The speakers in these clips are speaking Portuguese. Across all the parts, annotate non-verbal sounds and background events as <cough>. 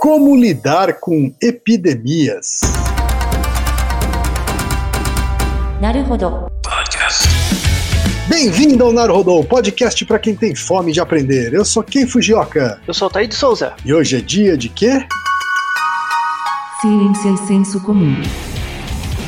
Como lidar com epidemias? Naruhodo. Bem-vindo ao Naruhodô, podcast para quem tem fome de aprender. Eu sou Ken Fujioka Eu sou o Taí de Souza. e hoje é dia de quê? Ciência e senso comum.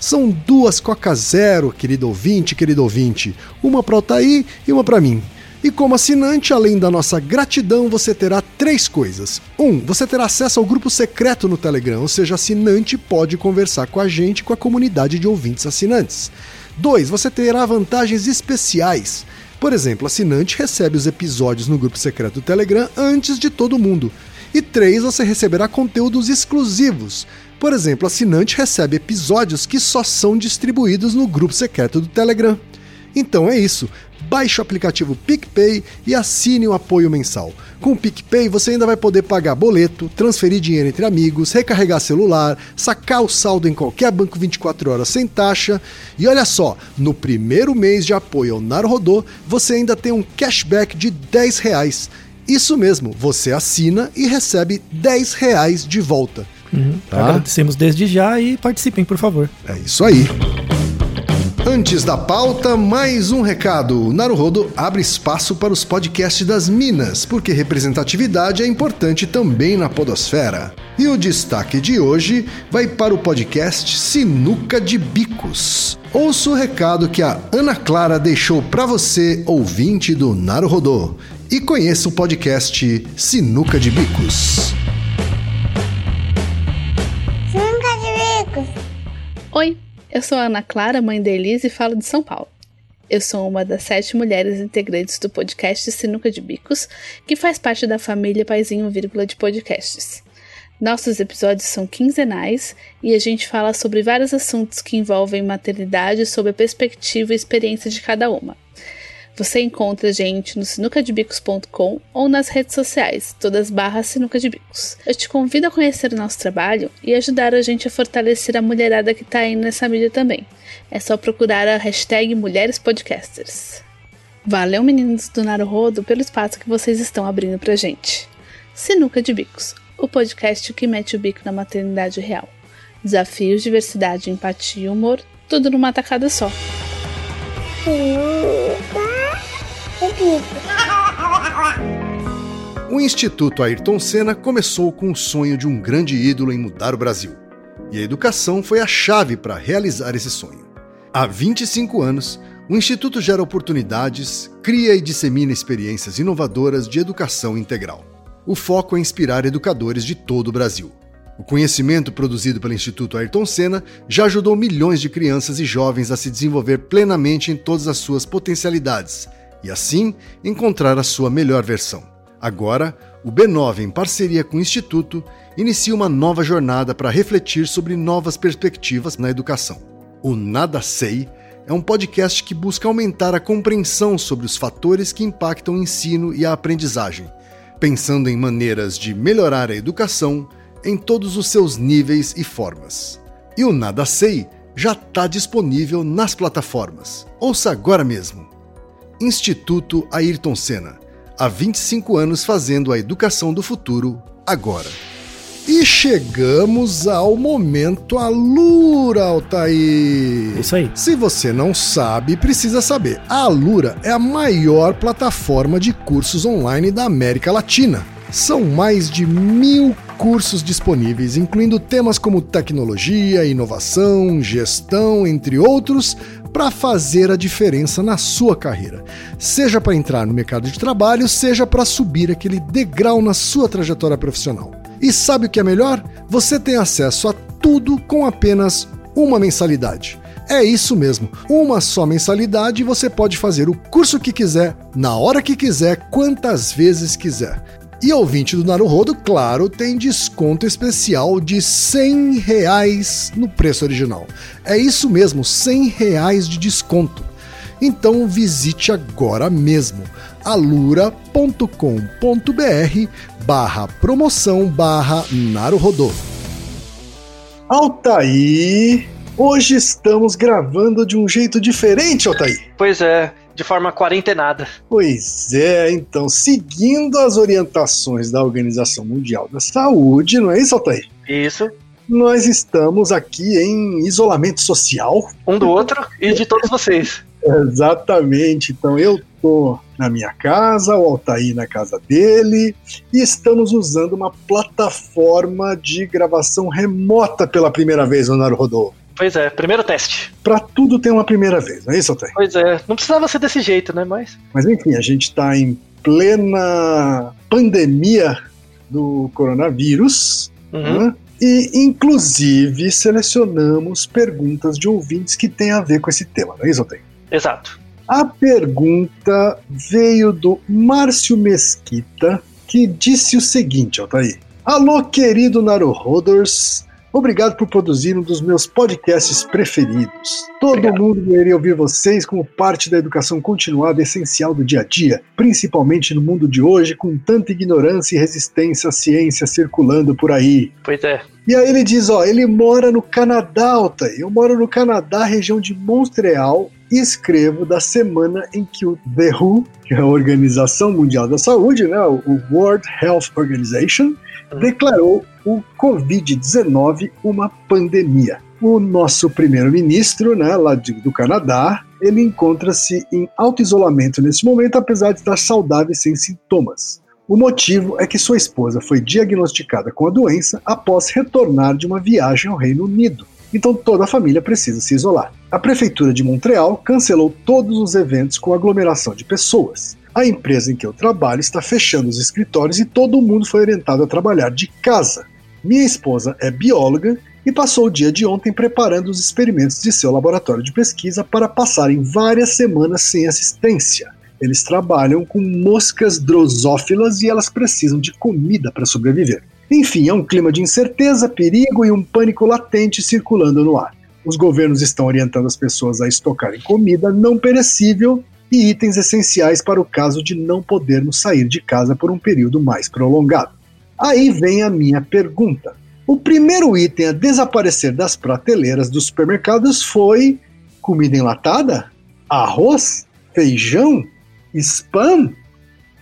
São duas Coca Zero, querido ouvinte, querido ouvinte. Uma para Altair e uma para mim. E como assinante, além da nossa gratidão, você terá três coisas. Um, você terá acesso ao grupo secreto no Telegram, ou seja, assinante pode conversar com a gente com a comunidade de ouvintes assinantes. Dois, você terá vantagens especiais. Por exemplo, assinante recebe os episódios no grupo secreto do Telegram antes de todo mundo. E três, você receberá conteúdos exclusivos. Por exemplo, assinante recebe episódios que só são distribuídos no grupo secreto do Telegram. Então é isso. Baixe o aplicativo PicPay e assine o apoio mensal. Com o PicPay você ainda vai poder pagar boleto, transferir dinheiro entre amigos, recarregar celular, sacar o saldo em qualquer banco 24 horas sem taxa. E olha só, no primeiro mês de apoio ao Naruhodô, você ainda tem um cashback de 10 reais. Isso mesmo, você assina e recebe 10 reais de volta. Tá? Agradecemos desde já e participem, por favor. É isso aí. Antes da pauta, mais um recado. O Naruhodo abre espaço para os podcasts das Minas, porque representatividade é importante também na podosfera. E o destaque de hoje vai para o podcast Sinuca de Bicos. Ouça o recado que a Ana Clara deixou para você, ouvinte do Naruhodo. E conheça o podcast Sinuca de Bicos. Eu sou a Ana Clara, mãe da Elise e falo de São Paulo. Eu sou uma das sete mulheres integrantes do podcast Sinuca de Bicos, que faz parte da família Paizinho Vírgula de podcasts. Nossos episódios são quinzenais e a gente fala sobre vários assuntos que envolvem maternidade sob a perspectiva e experiência de cada uma. Você encontra a gente no sinucadebicos.com ou nas redes sociais, todas barras Sinuca de Bicos. Eu te convido a conhecer o nosso trabalho e ajudar a gente a fortalecer a mulherada que tá aí nessa mídia também. É só procurar a hashtag Mulheres Podcasters. Valeu, meninos do Naruhodo, pelo espaço que vocês estão abrindo pra gente. Sinuca de Bicos, o podcast que mete o bico na maternidade real. Desafios, diversidade, empatia e humor, tudo numa tacada só. O Instituto Ayrton Senna começou com o sonho de um grande ídolo em mudar o Brasil. E a educação foi a chave para realizar esse sonho. Há 25 anos, o Instituto gera oportunidades, cria e dissemina experiências inovadoras de educação integral. O foco é inspirar educadores de todo o Brasil. O conhecimento produzido pelo Instituto Ayrton Senna já ajudou milhões de crianças e jovens a se desenvolver plenamente em todas as suas potencialidades e, assim, encontrar a sua melhor versão. Agora, o B9, em parceria com o Instituto, inicia uma nova jornada para refletir sobre novas perspectivas na educação. O Nada Sei é um podcast que busca aumentar a compreensão sobre os fatores que impactam o ensino e a aprendizagem, pensando em maneiras de melhorar a educação em todos os seus níveis e formas. E o Nada Sei já está disponível nas plataformas. Ouça agora mesmo. Instituto Ayrton Senna. Há 25 anos fazendo a educação do futuro agora. E chegamos ao momento Alura, Altair. Isso aí. Se você não sabe, precisa saber. A Alura é a maior plataforma de cursos online da América Latina. São mais de mil cursos disponíveis, incluindo temas como tecnologia, inovação, gestão, entre outros, para fazer a diferença na sua carreira. Seja para entrar no mercado de trabalho, seja para subir aquele degrau na sua trajetória profissional. E sabe o que é melhor? Você tem acesso a tudo com apenas uma mensalidade. É isso mesmo, uma só mensalidade e você pode fazer o curso que quiser, na hora que quiser, quantas vezes quiser. E ouvinte do Naruhodo, claro, tem desconto especial de 100 reais no preço original. É isso mesmo, 100 reais de desconto. Então visite agora mesmo alura.com.br barra promoção barra Naruhodo. Altair, hoje estamos gravando de um jeito diferente, Altair. Pois é, de forma quarentenada. Pois é, então, seguindo as orientações da Organização Mundial da Saúde, não é isso, Altair? Isso. Nós estamos aqui em isolamento social. Um do outro e de todos vocês. Exatamente. Então eu tô na minha casa, o Altair na casa dele, e estamos usando uma plataforma de gravação remota pela primeira vez no Naruhodô. Pois é, primeiro teste. Pra tudo tem uma primeira vez, não é isso, Altair? Pois é, não precisava ser desse jeito, né? Mas. Mas enfim, a gente tá em plena pandemia do coronavírus. Uhum. né? E, inclusive, selecionamos perguntas de ouvintes que têm a ver com esse tema, não é isso, Altair? Exato. A pergunta veio do Márcio Mesquita, que disse o seguinte, Altair. Alô, querido Naruhoders. Obrigado por produzir um dos meus podcasts preferidos. Todo Obrigado. mundo deveria ouvir vocês como parte da educação continuada essencial do dia a dia, principalmente no mundo de hoje, com tanta ignorância e resistência à ciência circulando por aí. Pois é. E aí ele diz, ó, ele mora no Canadá, Altair. Eu moro no Canadá, região de Montreal, e escrevo da semana em que o The WHO, que é a Organização Mundial da Saúde, né, o World Health Organization, declarou o Covid-19 uma pandemia. O nosso primeiro-ministro, né, lá do Canadá, ele encontra-se em auto-isolamento nesse momento, apesar de estar saudável e sem sintomas. O motivo é que sua esposa foi diagnosticada com a doença após retornar de uma viagem ao Reino Unido. Então toda a família precisa se isolar. A prefeitura de Montreal cancelou todos os eventos com aglomeração de pessoas. A empresa em que eu trabalho está fechando os escritórios e todo mundo foi orientado a trabalhar de casa. Minha esposa é bióloga e passou o dia de ontem preparando os experimentos de seu laboratório de pesquisa para passarem várias semanas sem assistência. Eles trabalham com moscas drosófilas e elas precisam de comida para sobreviver. Enfim, é um clima de incerteza, perigo e um pânico latente circulando no ar. Os governos estão orientando as pessoas a estocarem comida não perecível e itens essenciais para o caso de não podermos sair de casa por um período mais prolongado. Aí vem a minha pergunta. O primeiro item a desaparecer das prateleiras dos supermercados foi comida enlatada? Arroz? Feijão? Spam?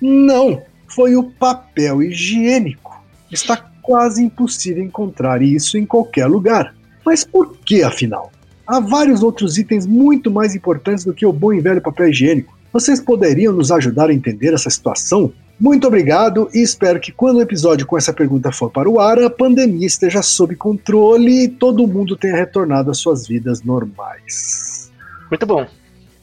Não, foi o papel higiênico. Está quase impossível encontrar isso em qualquer lugar. Mas por que afinal? Há vários outros itens muito mais importantes do que o bom e velho papel higiênico. Vocês poderiam nos ajudar a entender essa situação? Muito obrigado e espero que quando o episódio com essa pergunta for para o ar, a pandemia esteja sob controle e todo mundo tenha retornado às suas vidas normais. Muito bom.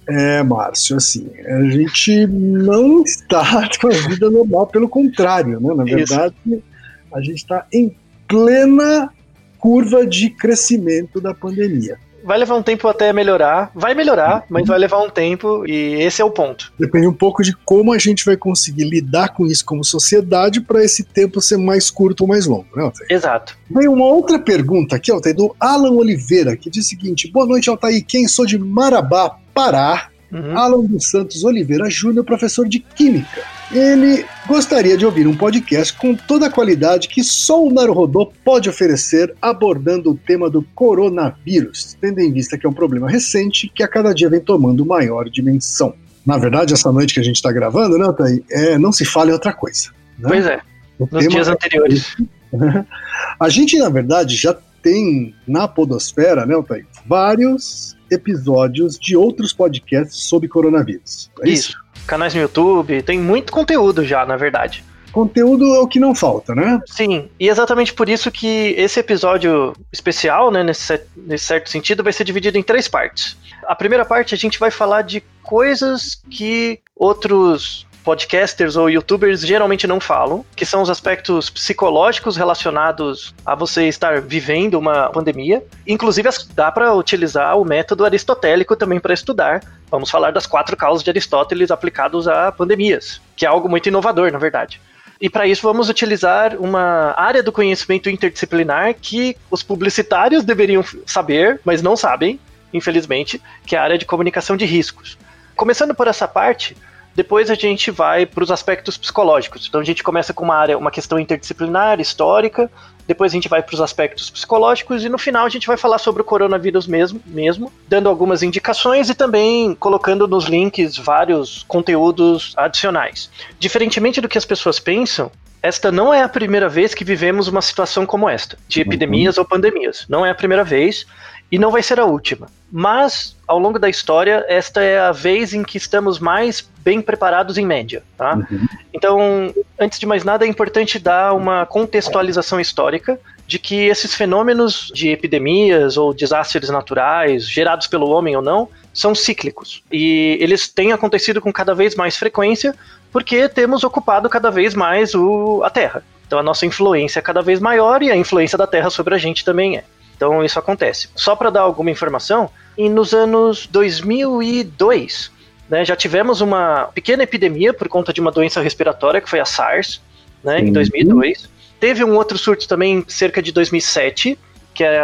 É, Márcio, assim, a gente não está <laughs> com a vida normal, pelo contrário, né? Na Isso. verdade, a gente está em plena curva de crescimento da pandemia. Vai levar um tempo até melhorar. Vai melhorar, mas vai levar um tempo e esse é o ponto. Depende um pouco de como a gente vai conseguir lidar com isso como sociedade para esse tempo ser mais curto ou mais longo, né, Altair? Exato. Vem uma outra pergunta aqui, Altair, do Alan Oliveira, que diz o seguinte: Boa noite, Altair. Quem sou de Marabá, Pará, Uhum. Alan dos Santos Oliveira Júnior, professor de Química. Ele gostaria de ouvir um podcast com toda a qualidade que só o Naruhodô pode oferecer, abordando o tema do coronavírus, tendo em vista que é um problema recente que a cada dia vem tomando maior dimensão. Na verdade, essa noite que a gente está gravando, né, Thaí, é, não se fala em outra coisa. né? Pois é, O nos dias é anteriores. <laughs> a gente, na verdade, já tem na Podosfera, né, Altair, vários episódios de outros podcasts sobre coronavírus. É isso? Isso. Canais no YouTube, tem muito conteúdo já, na verdade. Conteúdo é o que não falta, né? Sim, e exatamente por isso que esse episódio especial, né, nesse, nesse certo sentido, vai ser dividido em três partes. A primeira parte a gente vai falar de coisas que outros podcasters ou youtubers geralmente não falam, que são os aspectos psicológicos relacionados a você estar vivendo uma pandemia. Inclusive, dá para utilizar o método aristotélico também para estudar. Vamos falar das quatro causas de Aristóteles aplicados a pandemias, que é algo muito inovador, na verdade. E para isso vamos utilizar uma área do conhecimento interdisciplinar que os publicitários deveriam saber, mas não sabem, infelizmente, que é a área de comunicação de riscos. Começando por essa parte, depois a gente vai para os aspectos psicológicos. Então a gente começa com uma área, uma questão interdisciplinar, histórica, depois a gente vai para os aspectos psicológicos e no final a gente vai falar sobre o coronavírus mesmo, mesmo, dando algumas indicações e também colocando nos links vários conteúdos adicionais. Diferentemente do que as pessoas pensam, esta não é a primeira vez que vivemos uma situação como esta, de epidemias ou pandemias. Não é a primeira vez e não vai ser a última. Mas, ao longo da história, esta é a vez em que estamos mais bem preparados em média. Tá? Uhum. Então, antes de mais nada, é importante dar uma contextualização histórica de que esses fenômenos de epidemias ou desastres naturais, gerados pelo homem ou não, são cíclicos. E eles têm acontecido com cada vez mais frequência porque temos ocupado cada vez mais o, a Terra. Então a nossa influência é cada vez maior e a influência da Terra sobre a gente também é. Então isso acontece. Só para dar alguma informação, nos anos 2002, né, já tivemos uma pequena epidemia por conta de uma doença respiratória que foi a SARS, né, em 2002. Teve um outro surto também cerca de 2007, que é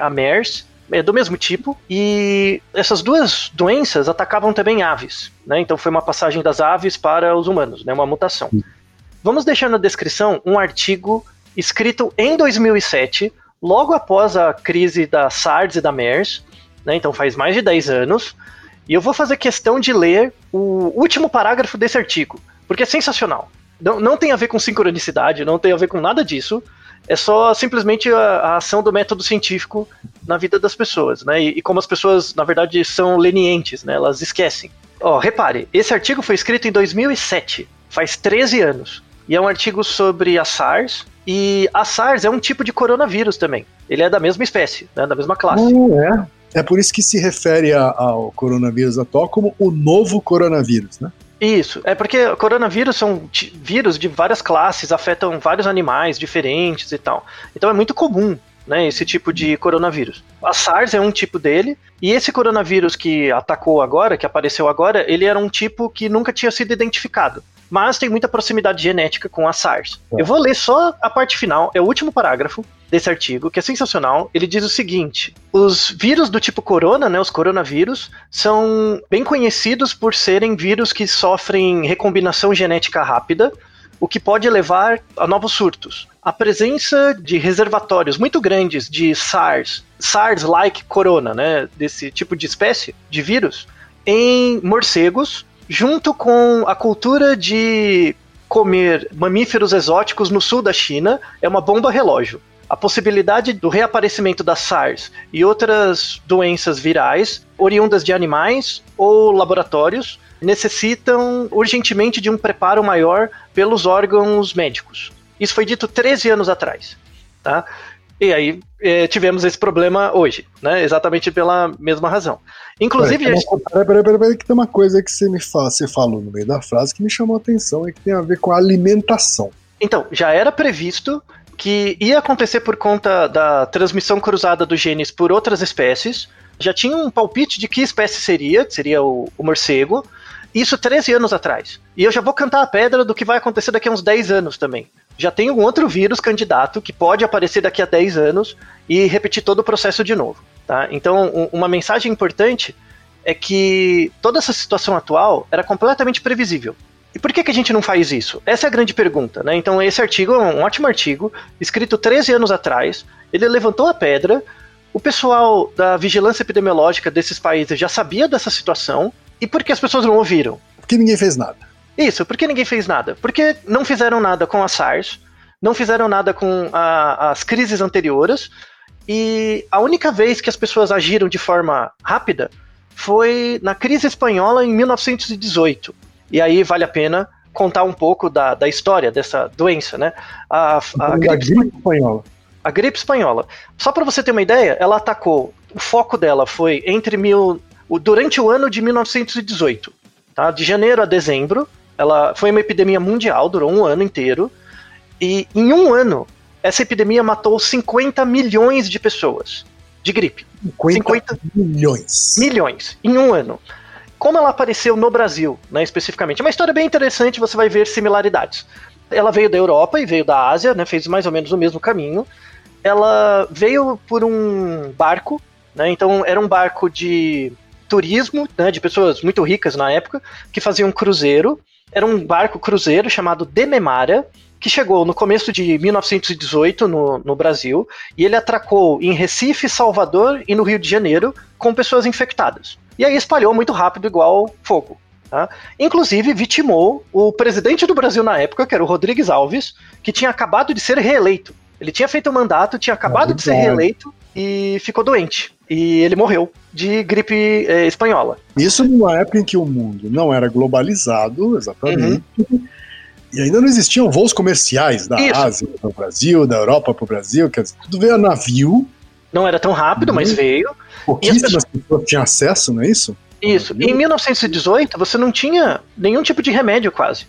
a MERS, é do mesmo tipo, e essas duas doenças atacavam também aves, né? Então foi uma passagem das aves para os humanos, né? Uma mutação. Vamos deixar na descrição um artigo escrito em 2007 logo após a crise da SARS e da MERS, né, então faz mais de 10 anos, e eu vou fazer questão de ler o último parágrafo desse artigo, porque é sensacional. Não, não tem a ver com sincronicidade, não tem a ver com nada disso, é só simplesmente a, a ação do método científico na vida das pessoas, né, e, e como as pessoas, na verdade, são lenientes, né, elas esquecem. Ó, repare, esse artigo foi escrito em 2007, faz 13 anos, e é um artigo sobre a SARS, e a SARS é um tipo de coronavírus também. Ele é da mesma espécie, né, da mesma classe. Uh, é. É por isso que se refere a, ao coronavírus atual como o novo coronavírus, né? Isso, é porque coronavírus são vírus de várias classes, afetam vários animais diferentes e tal. Então é muito comum, né, esse tipo de coronavírus. A SARS é um tipo dele, e esse coronavírus que atacou agora, que apareceu agora, ele era um tipo que nunca tinha sido identificado mas tem muita proximidade genética com a SARS. É. Eu vou ler só a parte final, é o último parágrafo desse artigo, que é sensacional. Ele diz o seguinte: os vírus do tipo corona, né, os coronavírus, são bem conhecidos por serem vírus que sofrem recombinação genética rápida, o que pode levar a novos surtos. A presença de reservatórios muito grandes de SARS, SARS-like corona, né, desse tipo de espécie de vírus, em morcegos junto com a cultura de comer mamíferos exóticos no sul da China, é uma bomba relógio. A possibilidade do reaparecimento da SARS e outras doenças virais, oriundas de animais ou laboratórios, necessitam urgentemente de um preparo maior pelos órgãos médicos. Isso foi dito 13 anos atrás. Tá? E aí é, tivemos esse problema hoje, né? Exatamente pela mesma razão. Inclusive. Peraí, gente... peraí, peraí, peraí, peraí, que tem uma coisa que você me fala, você falou no meio da frase que me chamou a atenção e que tem a ver com a alimentação. Então, já era previsto que ia acontecer por conta da transmissão cruzada dos genes por outras espécies. Já tinha um palpite de que espécie seria, que seria o, o morcego. Isso 13 anos atrás. E eu já vou cantar a pedra do que vai acontecer daqui a uns 10 anos também já tem um outro vírus candidato que pode aparecer daqui a 10 anos e repetir todo o processo de novo. Tá? Então, um, uma mensagem importante é que toda essa situação atual era completamente previsível. E por que, que a gente não faz isso? Essa é a grande pergunta. Né? Então, esse artigo é um ótimo artigo, escrito 13 anos atrás. Ele levantou a pedra. O pessoal da vigilância epidemiológica desses países já sabia dessa situação. E por que as pessoas não ouviram? Porque ninguém fez nada. Isso, por que ninguém fez nada? Porque não fizeram nada com a SARS, não fizeram nada com a, as crises anteriores, e a única vez que as pessoas agiram de forma rápida foi na crise espanhola em 1918. E aí vale a pena contar um pouco da, da história dessa doença, né? A, a, a gripe, gripe espanhola. A gripe espanhola. Só para você ter uma ideia, ela atacou. O foco dela foi entre mil, durante o ano de 1918, tá? De janeiro a dezembro, ela foi uma epidemia mundial, durou um ano inteiro. E em um ano, essa epidemia matou 50 milhões de pessoas de gripe. 50, 50 milhões. Milhões, em um ano. Como ela apareceu no Brasil, né, especificamente? É uma história bem interessante, você vai ver similaridades. Ela veio da Europa e veio da Ásia, né? Fez mais ou menos o mesmo caminho. Ela veio por um barco, né? Então era um barco de turismo, né? De pessoas muito ricas na época que faziam cruzeiro. Era um barco cruzeiro chamado Dememara, que chegou no começo de 1918 no, no Brasil e ele atracou em Recife, Salvador e no Rio de Janeiro com pessoas infectadas. E aí espalhou muito rápido, igual fogo. Tá? Inclusive, vitimou o presidente do Brasil na época, que era o Rodrigues Alves, que tinha acabado de ser reeleito. Ele tinha feito o mandato, tinha acabado É de ser reeleito e ficou doente. E ele morreu de gripe eh, espanhola. Isso numa época em que o mundo não era globalizado, exatamente. E ainda não existiam voos comerciais da Isso. Ásia para o Brasil, da Europa para o Brasil, quer dizer, tudo veio a navio, Não era tão rápido, mas Uhum. veio. pouquíssimas pessoas tinham acesso, não é isso? Isso. Em 1918, você não tinha nenhum tipo de remédio quase.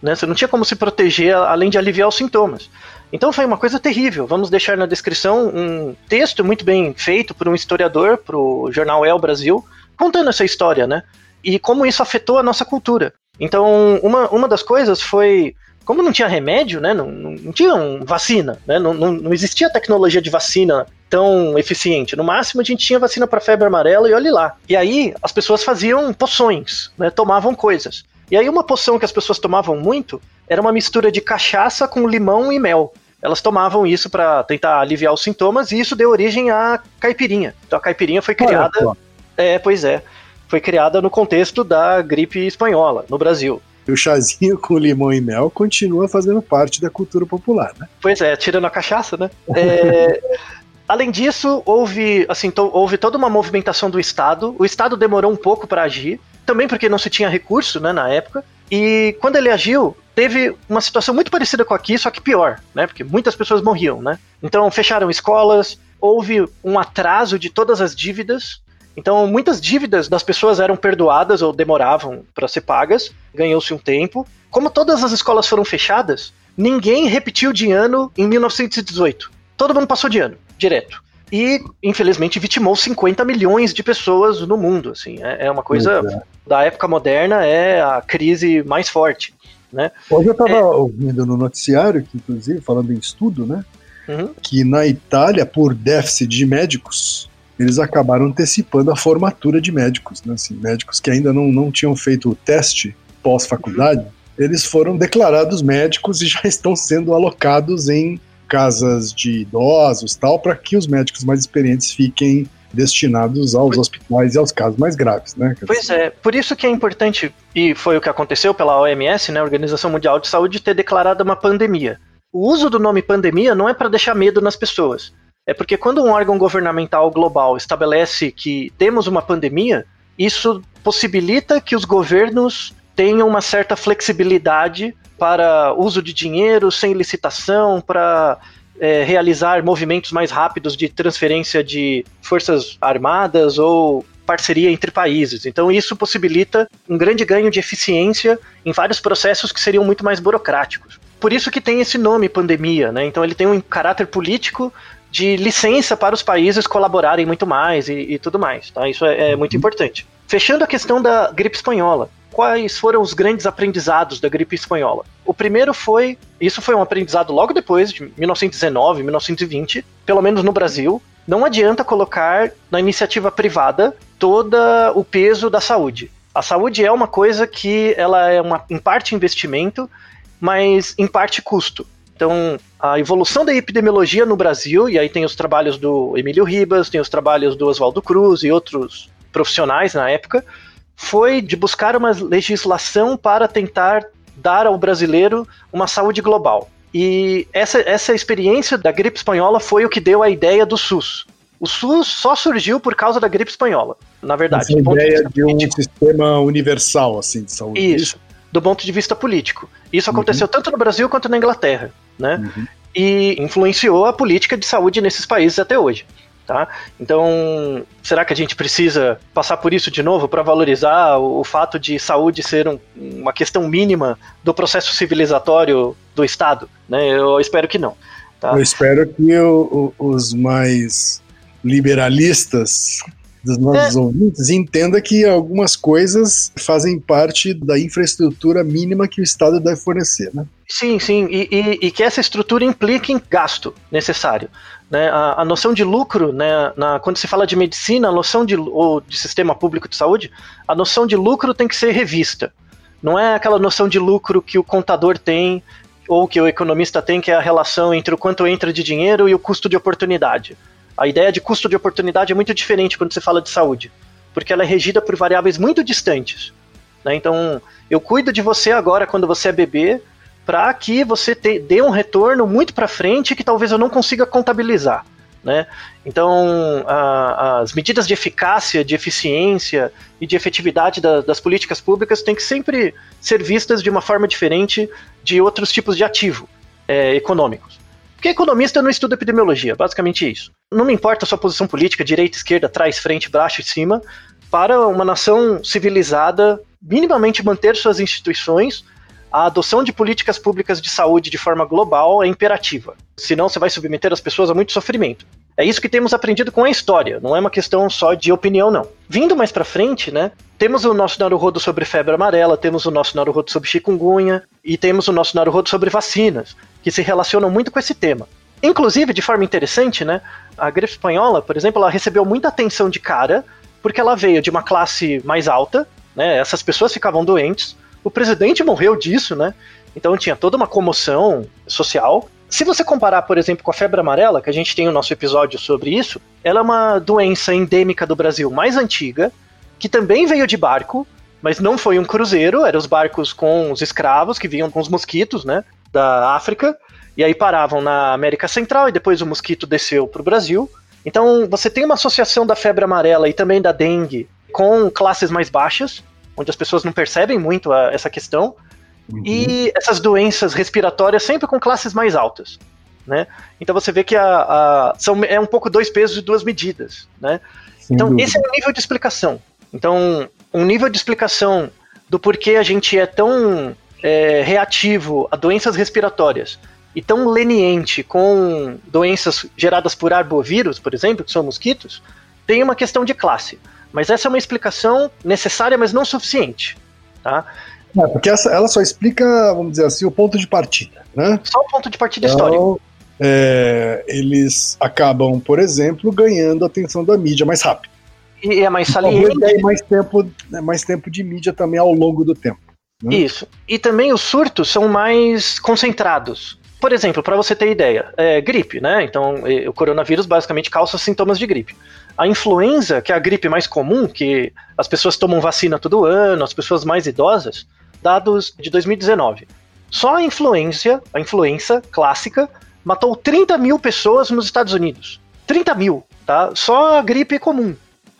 Né? Você não tinha como se proteger além de aliviar os sintomas. Então foi uma coisa terrível. Vamos deixar na descrição um texto muito bem feito por um historiador, para o jornal El Brasil, contando essa história, né? E como isso afetou a nossa cultura. Então, uma, uma das coisas foi. Como não tinha remédio, né? Não, não, não tinha um vacina, né? Não, não, não existia tecnologia de vacina tão eficiente. No máximo, a gente tinha vacina para febre amarela e olhe lá. E aí, as pessoas faziam poções, né? Tomavam coisas. E aí, uma poção que as pessoas tomavam muito era uma mistura de cachaça com limão e mel. Elas tomavam isso para tentar aliviar os sintomas e isso deu origem à caipirinha. Então, a caipirinha foi criada. Olha É, pois é. Foi criada no contexto da gripe espanhola, no Brasil. o chazinho com limão e mel continua fazendo parte da cultura popular, né? Pois é, tirando a cachaça, né? <laughs> É, além disso, houve, assim, houve toda uma movimentação do Estado. O Estado demorou um pouco para agir, também porque não se tinha recurso, né, na época. E quando ele agiu, teve uma situação muito parecida com aqui, só que pior, né? Porque muitas pessoas morriam, né? Então fecharam escolas, houve um atraso de todas as dívidas. Então, muitas dívidas das pessoas eram perdoadas ou demoravam para ser pagas, ganhou-se um tempo. Como todas as escolas foram fechadas, ninguém repetiu de ano em 1918. Todo mundo passou de ano, direto. E, infelizmente, vitimou 50 milhões de pessoas no mundo. Assim, é, é uma coisa é. Da época moderna, é a crise mais forte. Né? Hoje eu estava É. ouvindo no noticiário, que inclusive falando em estudo, né? Uhum. Que na Itália, por déficit de médicos, eles acabaram antecipando a formatura de médicos, né? Assim, médicos que ainda não, não tinham feito o teste pós-faculdade, eles foram declarados médicos e já <laughs> estão sendo alocados em casas de idosos tal, para que os médicos mais experientes fiquem destinados aos hospitais e aos casos mais graves, né? Pois é, por isso que é importante, e foi o que aconteceu pela OMS, né, Organização Mundial de Saúde, ter declarado uma pandemia. O uso do nome pandemia não é para deixar medo nas pessoas. É porque quando um órgão governamental global estabelece que temos uma pandemia, isso possibilita que os governos tenham uma certa flexibilidade para uso de dinheiro sem licitação, para é, realizar movimentos mais rápidos de transferência de forças armadas ou parceria entre países. Então isso possibilita um grande ganho de eficiência em vários processos que seriam muito mais burocráticos. Por isso que tem esse nome pandemia, né? Então ele tem um caráter político de licença para os países colaborarem muito mais e, e tudo mais, tá? Isso é, é muito importante. Fechando a questão da gripe espanhola, quais foram os grandes aprendizados da gripe espanhola? O primeiro foi, isso foi um aprendizado logo depois de 1919, 1920, pelo menos no Brasil, não adianta colocar na iniciativa privada todo o peso da saúde. A saúde é uma coisa que ela é uma, em parte investimento, mas em parte custo. Então, a evolução da epidemiologia no Brasil, e aí tem os trabalhos do Emílio Ribas, tem os trabalhos do Oswaldo Cruz e outros profissionais na época, foi de buscar uma legislação para tentar dar ao brasileiro uma saúde global. E essa, essa experiência da gripe espanhola foi o que deu a ideia do SUS. O SUS só surgiu por causa da gripe espanhola, na verdade. essa de ideia vista de um sistema universal assim de saúde. Isso, do ponto de vista político. Isso aconteceu tanto no Brasil quanto na Inglaterra, né? Uhum. E influenciou a política de saúde nesses países até hoje. Tá? Então, será que a gente precisa passar por isso de novo para valorizar o, o fato de saúde ser um- uma questão mínima do processo civilizatório do Estado? Né? Eu espero que não. Tá? Eu espero que o- o- os mais liberalistas dos nossos ouvintes e entenda que algumas coisas fazem parte da infraestrutura mínima que o Estado deve fornecer, né? Sim, sim, e, e- e que essa estrutura implique em gasto necessário. Né? A, a noção de lucro, né, na- quando se fala de medicina, a noção de, ou de sistema público de saúde, a noção de lucro tem que ser revista. Não é aquela noção de lucro que o contador tem ou que o economista tem, que é a relação entre o quanto entra de dinheiro e o custo de oportunidade. A ideia de custo de oportunidade é muito diferente quando se fala de saúde, porque ela é regida por variáveis muito distantes. né? Então, eu cuido de você agora quando você é bebê, para que você te- dê um retorno muito para frente que talvez eu não consiga contabilizar. Né? Então, a- as medidas de eficácia, de eficiência e de efetividade da- das políticas públicas têm que sempre ser vistas de uma forma diferente de outros tipos de ativo é, econômicos. Porque economista não estuda epidemiologia, basicamente isso. Não me importa a sua posição política, direita, esquerda, trás, frente, baixo e cima, para uma nação civilizada minimamente manter suas instituições, a adoção de políticas públicas de saúde de forma global é imperativa. Senão você vai submeter as pessoas a muito sofrimento. É isso que temos aprendido com a história, não é uma questão só de opinião, não. Vindo mais pra frente, né, temos o nosso Naruhodo sobre febre amarela, temos o nosso Naruhodo sobre chikungunya e temos o nosso Naruhodo sobre vacinas, que se relacionam muito com esse tema. Inclusive, de forma interessante, né, a gripe espanhola, por exemplo, ela recebeu muita atenção de cara porque ela veio de uma classe mais alta, né, essas pessoas ficavam doentes, o presidente morreu disso, né, então tinha toda uma comoção social. Se você comparar, por exemplo, com a febre amarela, que a gente tem o nosso episódio sobre isso, ela é uma doença endêmica do Brasil mais antiga, que também veio de barco, mas não foi um cruzeiro, eram os barcos com os escravos que vinham com os mosquitos, né, da África, e aí paravam na América Central e depois o mosquito desceu para o Brasil. Então você tem uma associação da febre amarela e também da dengue com classes mais baixas, onde as pessoas não percebem muito a- essa questão, e essas doenças respiratórias sempre com classes mais altas. Né? Então você vê que a, a- são, é um pouco dois pesos e duas medidas. Né? Sem Então, dúvida. esse é o nível de explicação. Então, um nível de explicação do porquê a gente é tão é, reativo a doenças respiratórias e tão leniente com doenças geradas por arbovírus, por exemplo, que são mosquitos, tem uma questão de classe. Mas essa é uma explicação necessária, mas não suficiente. Tá? É, porque essa, ela só explica, vamos dizer assim, o ponto de partida, né? Só o ponto de partida histórico. Então, é, eles acabam, por exemplo, ganhando a atenção da mídia mais rápido. E é mais saliente. daí mais tempo, né, mais tempo de mídia também ao longo do tempo. né? Isso. E também os surtos são mais concentrados. Por exemplo, para você ter ideia, é gripe, né? Então, o coronavírus basicamente causa sintomas de gripe. A influenza, que é a gripe mais comum, que as pessoas tomam vacina todo ano, as pessoas mais idosas, dados de 2019. Só a influência, a influenza clássica, matou 30 mil pessoas nos Estados Unidos. 30 mil, tá? Só a gripe comum.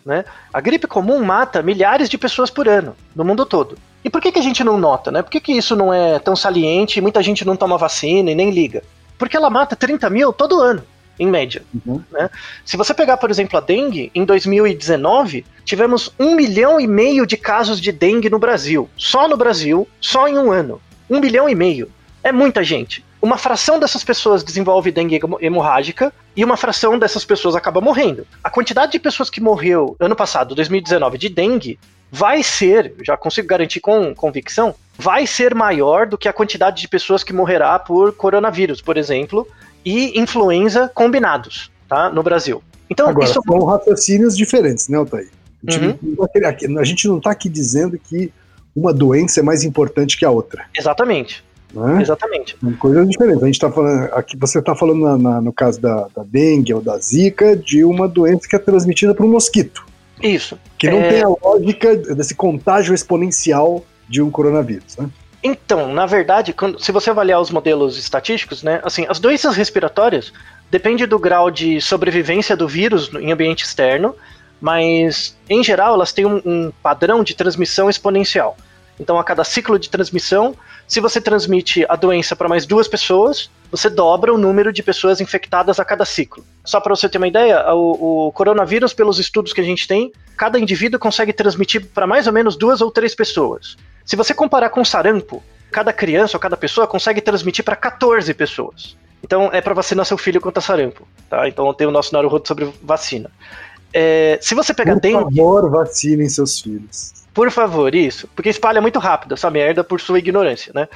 Né? A gripe comum mata milhares de pessoas por ano, no mundo todo. E por que, que a gente não nota, né? Por que, que isso não é tão saliente muita gente não toma vacina e nem liga? Porque ela mata 30 mil todo ano, em média. Uhum. Né? Se você pegar, por exemplo, a dengue, em 2019, tivemos um milhão e meio de casos de dengue no Brasil. Só no Brasil, só em um ano. Um milhão e meio. É muita gente. Uma fração dessas pessoas desenvolve dengue hemo- hemorrágica e uma fração dessas pessoas acaba morrendo. A quantidade de pessoas que morreu ano passado, 2019, de dengue, vai ser, já consigo garantir com convicção, vai ser maior do que a quantidade de pessoas que morrerá por coronavírus, por exemplo, e influenza combinados, tá? No Brasil. Então, Agora, isso são raciocínios diferentes, né, Altair? A gente, Uhum. não tá a gente não está aqui dizendo que uma doença é mais importante que a outra. Exatamente, Né? exatamente. Coisas diferentes. A gente tá falando. Aqui você está falando na- na- no caso da, da dengue ou da zika de uma doença que é transmitida por um mosquito. Isso. Que não É. tem a lógica desse contágio exponencial de um coronavírus. Né? Então, na verdade, quando- se você avaliar os modelos estatísticos, né, assim, as doenças respiratórias depende do grau de sobrevivência do vírus em ambiente externo, mas em geral elas têm um, um padrão de transmissão exponencial. Então, a cada ciclo de transmissão, se você transmite a doença para mais duas pessoas, você dobra o número de pessoas infectadas a cada ciclo. Só para você ter uma ideia, o, o coronavírus, pelos estudos que a gente tem, cada indivíduo consegue transmitir para mais ou menos duas ou três pessoas. Se você comparar com sarampo, cada criança ou cada pessoa consegue transmitir para 14 pessoas. Então é para vacinar seu filho contra sarampo, tá? Então tem o nosso Naruhodo sobre vacina. É, se você pegar Por dengue, favor, vacinem seus filhos. por favor, isso, porque espalha muito rápido essa merda por sua ignorância, né?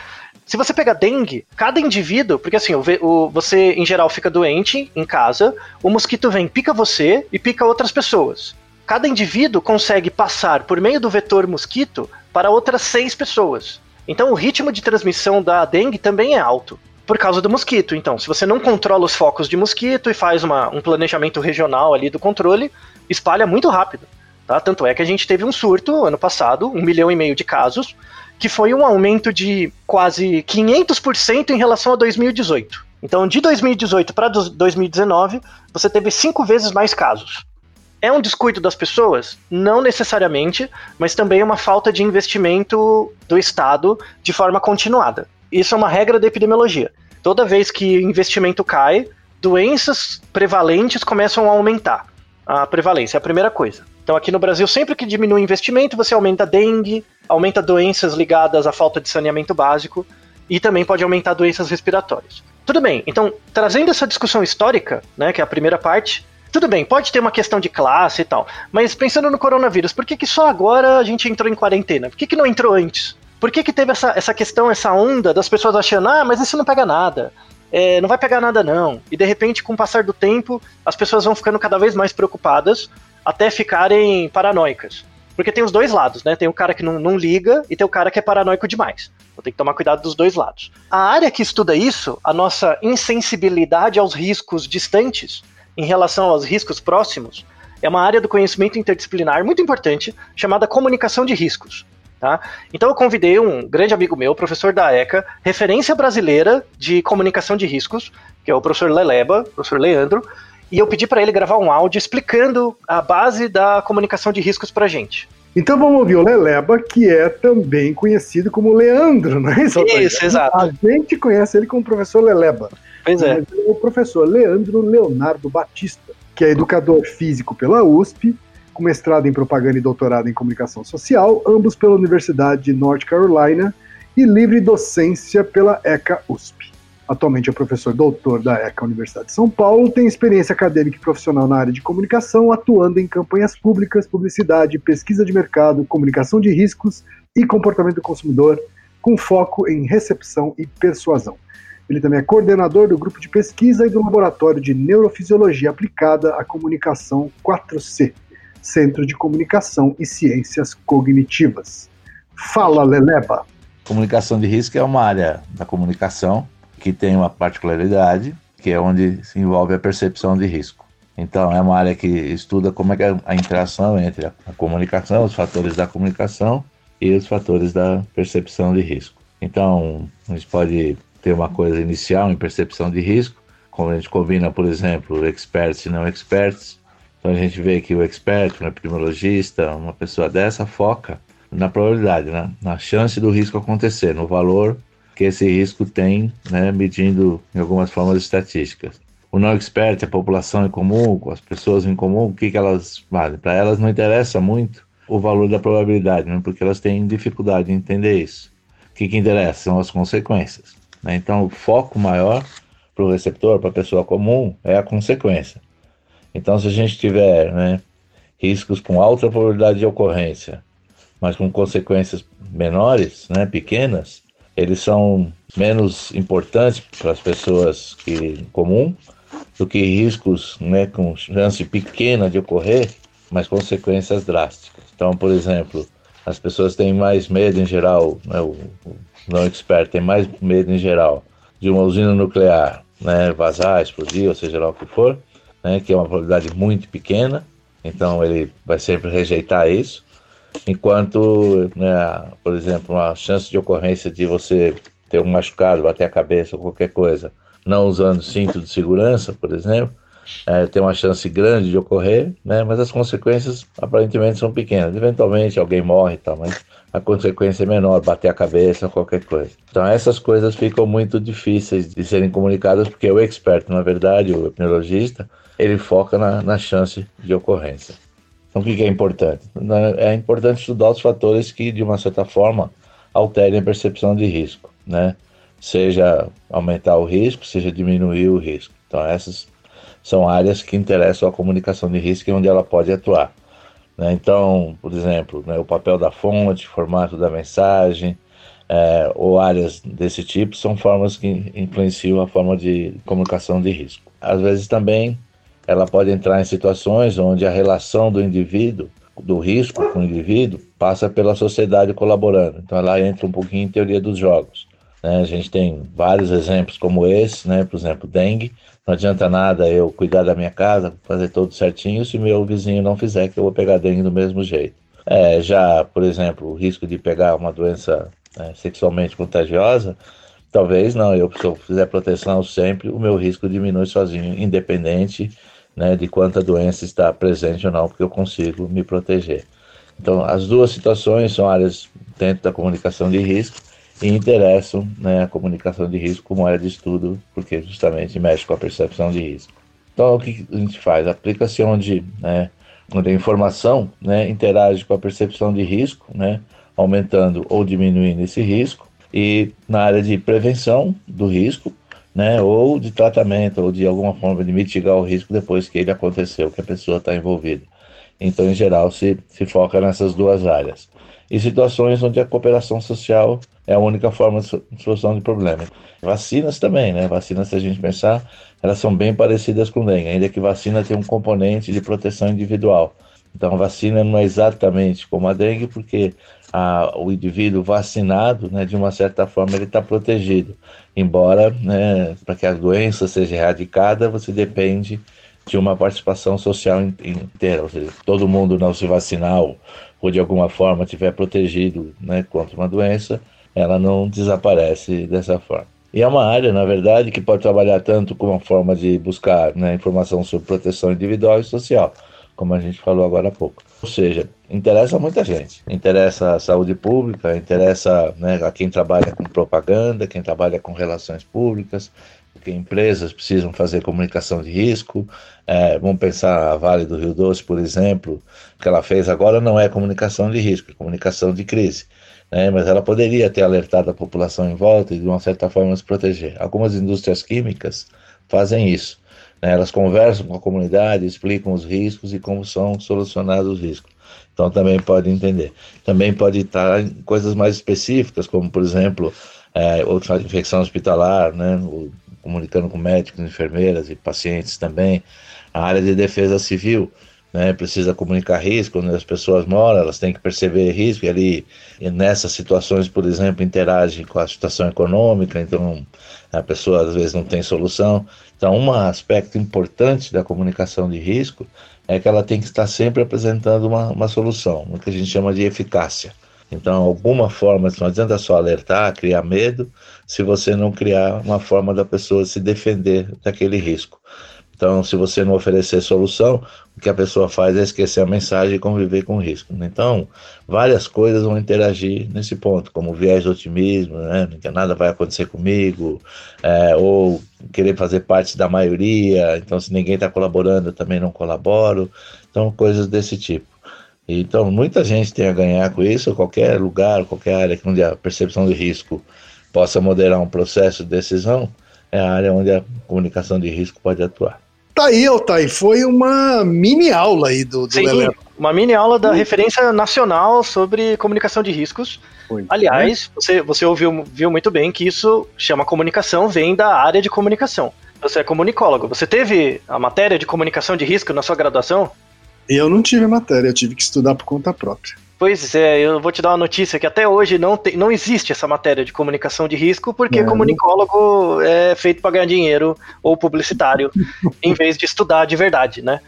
Se você pegar dengue, cada indivíduo, porque assim, o o- você em geral fica doente em casa, o mosquito vem, pica você e pica outras pessoas. Cada indivíduo consegue passar por meio do vetor mosquito para outras seis pessoas. Então o ritmo de transmissão da dengue também é alto. Por causa do mosquito. Então, se você não controla os focos de mosquito e faz uma- um planejamento regional ali do controle, espalha muito rápido. Tá? Tanto é que a gente teve um surto ano passado, um milhão e meio de casos, que foi um aumento de quase 500% em relação a 2018. Então, de 2018 para 2019, você teve cinco vezes mais casos. É um descuido das pessoas? Não necessariamente, mas também é uma falta de investimento do Estado de forma continuada. Isso é uma regra da epidemiologia. Toda vez que investimento cai, doenças prevalentes começam a aumentar. A prevalência é a primeira coisa. Então, aqui no Brasil, sempre que diminui o investimento, você aumenta dengue, aumenta doenças ligadas à falta de saneamento básico e também pode aumentar doenças respiratórias. Tudo bem, então, trazendo essa discussão histórica, né, que é a primeira parte, tudo bem, pode ter uma questão de classe e tal, mas pensando no coronavírus, por que, que só agora a gente entrou em quarentena? Por que, que não entrou antes? Por que, que teve essa, essa questão, essa onda das pessoas achando, ah, mas isso não pega nada, é, não vai pegar nada não. E de repente, com o passar do tempo, as pessoas vão ficando cada vez mais preocupadas até ficarem paranoicas. Porque tem os dois lados, né? Tem o cara que não, não liga e tem o cara que é paranoico demais. Então tem que tomar cuidado dos dois lados. A área que estuda isso, a nossa insensibilidade aos riscos distantes em relação aos riscos próximos, é uma área do conhecimento interdisciplinar muito importante chamada comunicação de riscos. Tá? Então eu convidei um grande amigo meu, professor da ECA, referência brasileira de comunicação de riscos, que é o professor Leleba, professor Leandro, e eu pedi para ele gravar um áudio explicando a base da comunicação de riscos pra gente. Então vamos ouvir o Leleba, que é também conhecido como Leandro, não é isso? Isso, exato. A gente conhece ele como professor Leleba. Pois é. É o professor Leandro Leonardo Batista, que é educador físico pela USP, com mestrado em propaganda e doutorado em comunicação social, ambos pela Universidade de North Carolina, e livre docência pela ECA USP. Atualmente é professor doutor da ECA Universidade de São Paulo, tem experiência acadêmica e profissional na área de comunicação, atuando em campanhas públicas, publicidade, pesquisa de mercado, comunicação de riscos e comportamento do consumidor, com foco em recepção e persuasão. Ele também é coordenador do grupo de pesquisa e do laboratório de neurofisiologia aplicada à comunicação 4C, Centro de Comunicação e Ciências Cognitivas. Fala, Leleba. Comunicação de risco é uma área da comunicação que tem uma particularidade, que é onde se envolve a percepção de risco. Então, é uma área que estuda como é é a interação entre a comunicação, os fatores da comunicação e os fatores da percepção de risco. Então, a gente pode ter uma coisa inicial em percepção de risco, como a gente combina, por exemplo, experts e não experts. Então, a gente vê que o expert, um epidemiologista, uma pessoa dessa, foca na probabilidade, né? na chance do risco acontecer, no valor que esse risco tem, né, medindo em algumas formas estatísticas. O não expert, a população em comum, as pessoas em comum, o que, que elas valem? Para elas não interessa muito o valor da probabilidade, né, porque elas têm dificuldade em entender isso. O que, que interessa são as consequências. Né? Então, o foco maior para o receptor, para a pessoa comum, é a consequência. Então, se a gente tiver né, riscos com alta probabilidade de ocorrência, mas com consequências menores, né, pequenas, eles são menos importantes para as pessoas que comum do que riscos né, com chance pequena de ocorrer, mas consequências drásticas. Então, por exemplo, as pessoas têm mais medo em geral, né, o, o não expert tem mais medo em geral de uma usina nuclear né, vazar, explodir, ou seja lá o que for, né, que é uma probabilidade muito pequena, então ele vai sempre rejeitar isso. Enquanto, né, por exemplo, uma chance de ocorrência de você ter um machucado, bater a cabeça ou qualquer coisa, não usando cinto de segurança, por exemplo, é, tem uma chance grande de ocorrer, né, mas as consequências aparentemente são pequenas. Eventualmente alguém morre e tal, mas a consequência é menor, bater a cabeça qualquer coisa. Então essas coisas ficam muito difíceis de serem comunicadas porque o expert, na verdade, o epidemiologista, ele foca na, na chance de ocorrência. Então, o que é importante? É importante estudar os fatores que, de uma certa forma, alterem a percepção de risco, né? Seja aumentar o risco, seja diminuir o risco. Então, essas são áreas que interessam a comunicação de risco e onde ela pode atuar. Né? Então, por exemplo, né, o papel da fonte, formato da mensagem, é, ou áreas desse tipo são formas que influenciam a forma de comunicação de risco. Às vezes também ela pode entrar em situações onde a relação do indivíduo, do risco com o indivíduo, passa pela sociedade colaborando. Então ela entra um pouquinho em teoria dos jogos. Né? A gente tem vários exemplos como esse, né? por exemplo, dengue. Não adianta nada eu cuidar da minha casa, fazer tudo certinho, se meu vizinho não fizer, que eu vou pegar dengue do mesmo jeito. É, já, por exemplo, o risco de pegar uma doença né, sexualmente contagiosa, talvez não. Eu, se eu fizer proteção sempre, o meu risco diminui sozinho, independente né, de quanta doença está presente ou não, porque eu consigo me proteger. Então, as duas situações são áreas dentro da comunicação de risco e interessam né, a comunicação de risco como área de estudo, porque justamente mexe com a percepção de risco. Então, o que a gente faz? Aplica-se onde, né, onde a informação né, interage com a percepção de risco, né, aumentando ou diminuindo esse risco, e na área de prevenção do risco, né, ou de tratamento, ou de alguma forma de mitigar o risco depois que ele aconteceu, que a pessoa está envolvida. Então, em geral, se, se foca nessas duas áreas. E situações onde a cooperação social é a única forma de solução de problema. Vacinas também, né? Vacinas, se a gente pensar, elas são bem parecidas com dengue, ainda que vacina tem um componente de proteção individual. Então, vacina não é exatamente como a dengue, porque a, o indivíduo vacinado, né, de uma certa forma, ele está protegido. Embora, né, para que a doença seja erradicada, você depende de uma participação social inteira. Ou seja, todo mundo não se vacinar ou, de alguma forma tiver protegido né, contra uma doença, ela não desaparece dessa forma. E é uma área, na verdade, que pode trabalhar tanto como uma forma de buscar né, informação sobre proteção individual e social, como a gente falou agora há pouco. Ou seja, interessa muita gente. Interessa a saúde pública, interessa né, a quem trabalha com propaganda, quem trabalha com relações públicas, porque empresas precisam fazer comunicação de risco. É, vamos pensar a Vale do Rio Doce, por exemplo, que ela fez agora não é comunicação de risco, é comunicação de crise. Né, mas ela poderia ter alertado a população em volta e, de uma certa forma, se proteger. Algumas indústrias químicas fazem isso. Né? Elas conversam com a comunidade, explicam os riscos e como são solucionados os riscos. Então também pode entender. Também pode estar em coisas mais específicas, como por exemplo, é, outra infecção hospitalar, né? O, comunicando com médicos, enfermeiras e pacientes também. A área de defesa civil, né, precisa comunicar risco, onde as pessoas moram, elas têm que perceber risco, e ali, e nessas situações, por exemplo, interage com a situação econômica, então a pessoa às vezes não tem solução. Então, um aspecto importante da comunicação de risco é que ela tem que estar sempre apresentando uma, uma solução, o que a gente chama de eficácia. Então, alguma forma, não adianta só alertar, criar medo, se você não criar uma forma da pessoa se defender daquele risco. Então, se você não oferecer solução, o que a pessoa faz é esquecer a mensagem e conviver com o risco. Então, várias coisas vão interagir nesse ponto, como viés do otimismo, né? nada vai acontecer comigo, é, ou querer fazer parte da maioria, então se ninguém está colaborando, eu também não colaboro. Então, coisas desse tipo. Então, muita gente tem a ganhar com isso, qualquer lugar, qualquer área onde a percepção de risco possa moderar um processo de decisão, é a área onde a comunicação de risco pode atuar. Tá aí, Altair, foi uma mini aula aí do, do Sim, uma mini aula da referência nacional sobre comunicação de riscos. Foi. Aliás, você, você ouviu viu muito bem que isso chama comunicação, vem da área de comunicação. Você é comunicólogo. Você teve a matéria de comunicação de risco na sua graduação? Eu não tive matéria, eu tive que estudar por conta própria. Pois é, eu vou te dar uma notícia que até hoje não, tem, não existe essa matéria de comunicação de risco, porque É. comunicólogo é feito para ganhar dinheiro ou publicitário, <laughs> em vez de estudar de verdade, né?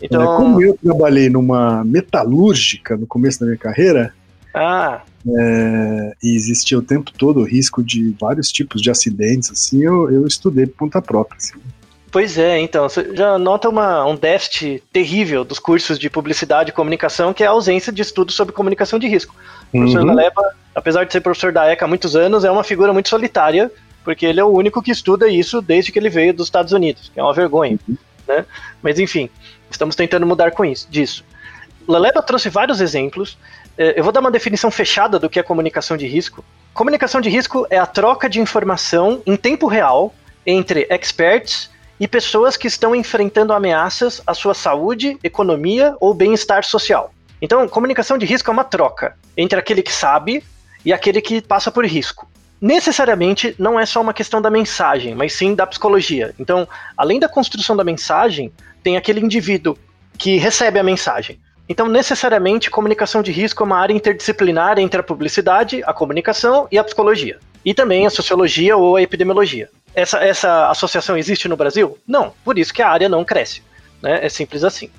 É, Então, Como eu trabalhei numa metalúrgica no começo da minha carreira, ah, é, e existia o tempo todo o risco de vários tipos de acidentes, assim, eu, eu estudei por conta própria. assim. Pois é, então, você já nota uma, um déficit terrível dos cursos de publicidade e comunicação, que é a ausência de estudo sobre comunicação de risco. O professor Uhum. Galeba, apesar de ser professor da ECA há muitos anos, é uma figura muito solitária, porque ele é o único que estuda isso desde que ele veio dos Estados Unidos, que é uma vergonha. Né? Mas enfim, estamos tentando mudar com isso, disso. Laleba trouxe vários exemplos. Eh, Eu vou dar uma definição fechada do que é comunicação de risco. Comunicação de risco é a troca de informação em tempo real entre experts e pessoas que estão enfrentando ameaças à sua saúde, economia ou bem-estar social. Então, comunicação de risco é uma troca entre aquele que sabe e aquele que passa por risco. Necessariamente não é só uma questão da mensagem, mas sim da psicologia. Então, além da construção da mensagem, tem aquele indivíduo que recebe a mensagem. Então, necessariamente, comunicação de risco é uma área interdisciplinar entre a publicidade, a comunicação e a psicologia. E também a sociologia ou a epidemiologia. Essa, essa associação existe no Brasil? Não. Por isso que a área não cresce. Né? É simples assim.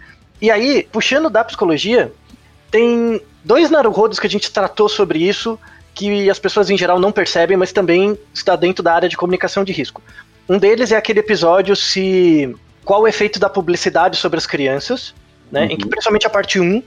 E aí, puxando da psicologia, tem dois naruhodos que a gente tratou sobre isso que as pessoas em geral não percebem, mas também está dentro da área de comunicação de risco. Um deles é aquele episódio se qual o efeito da publicidade sobre as crianças, né? Uhum. Em que principalmente a parte 1,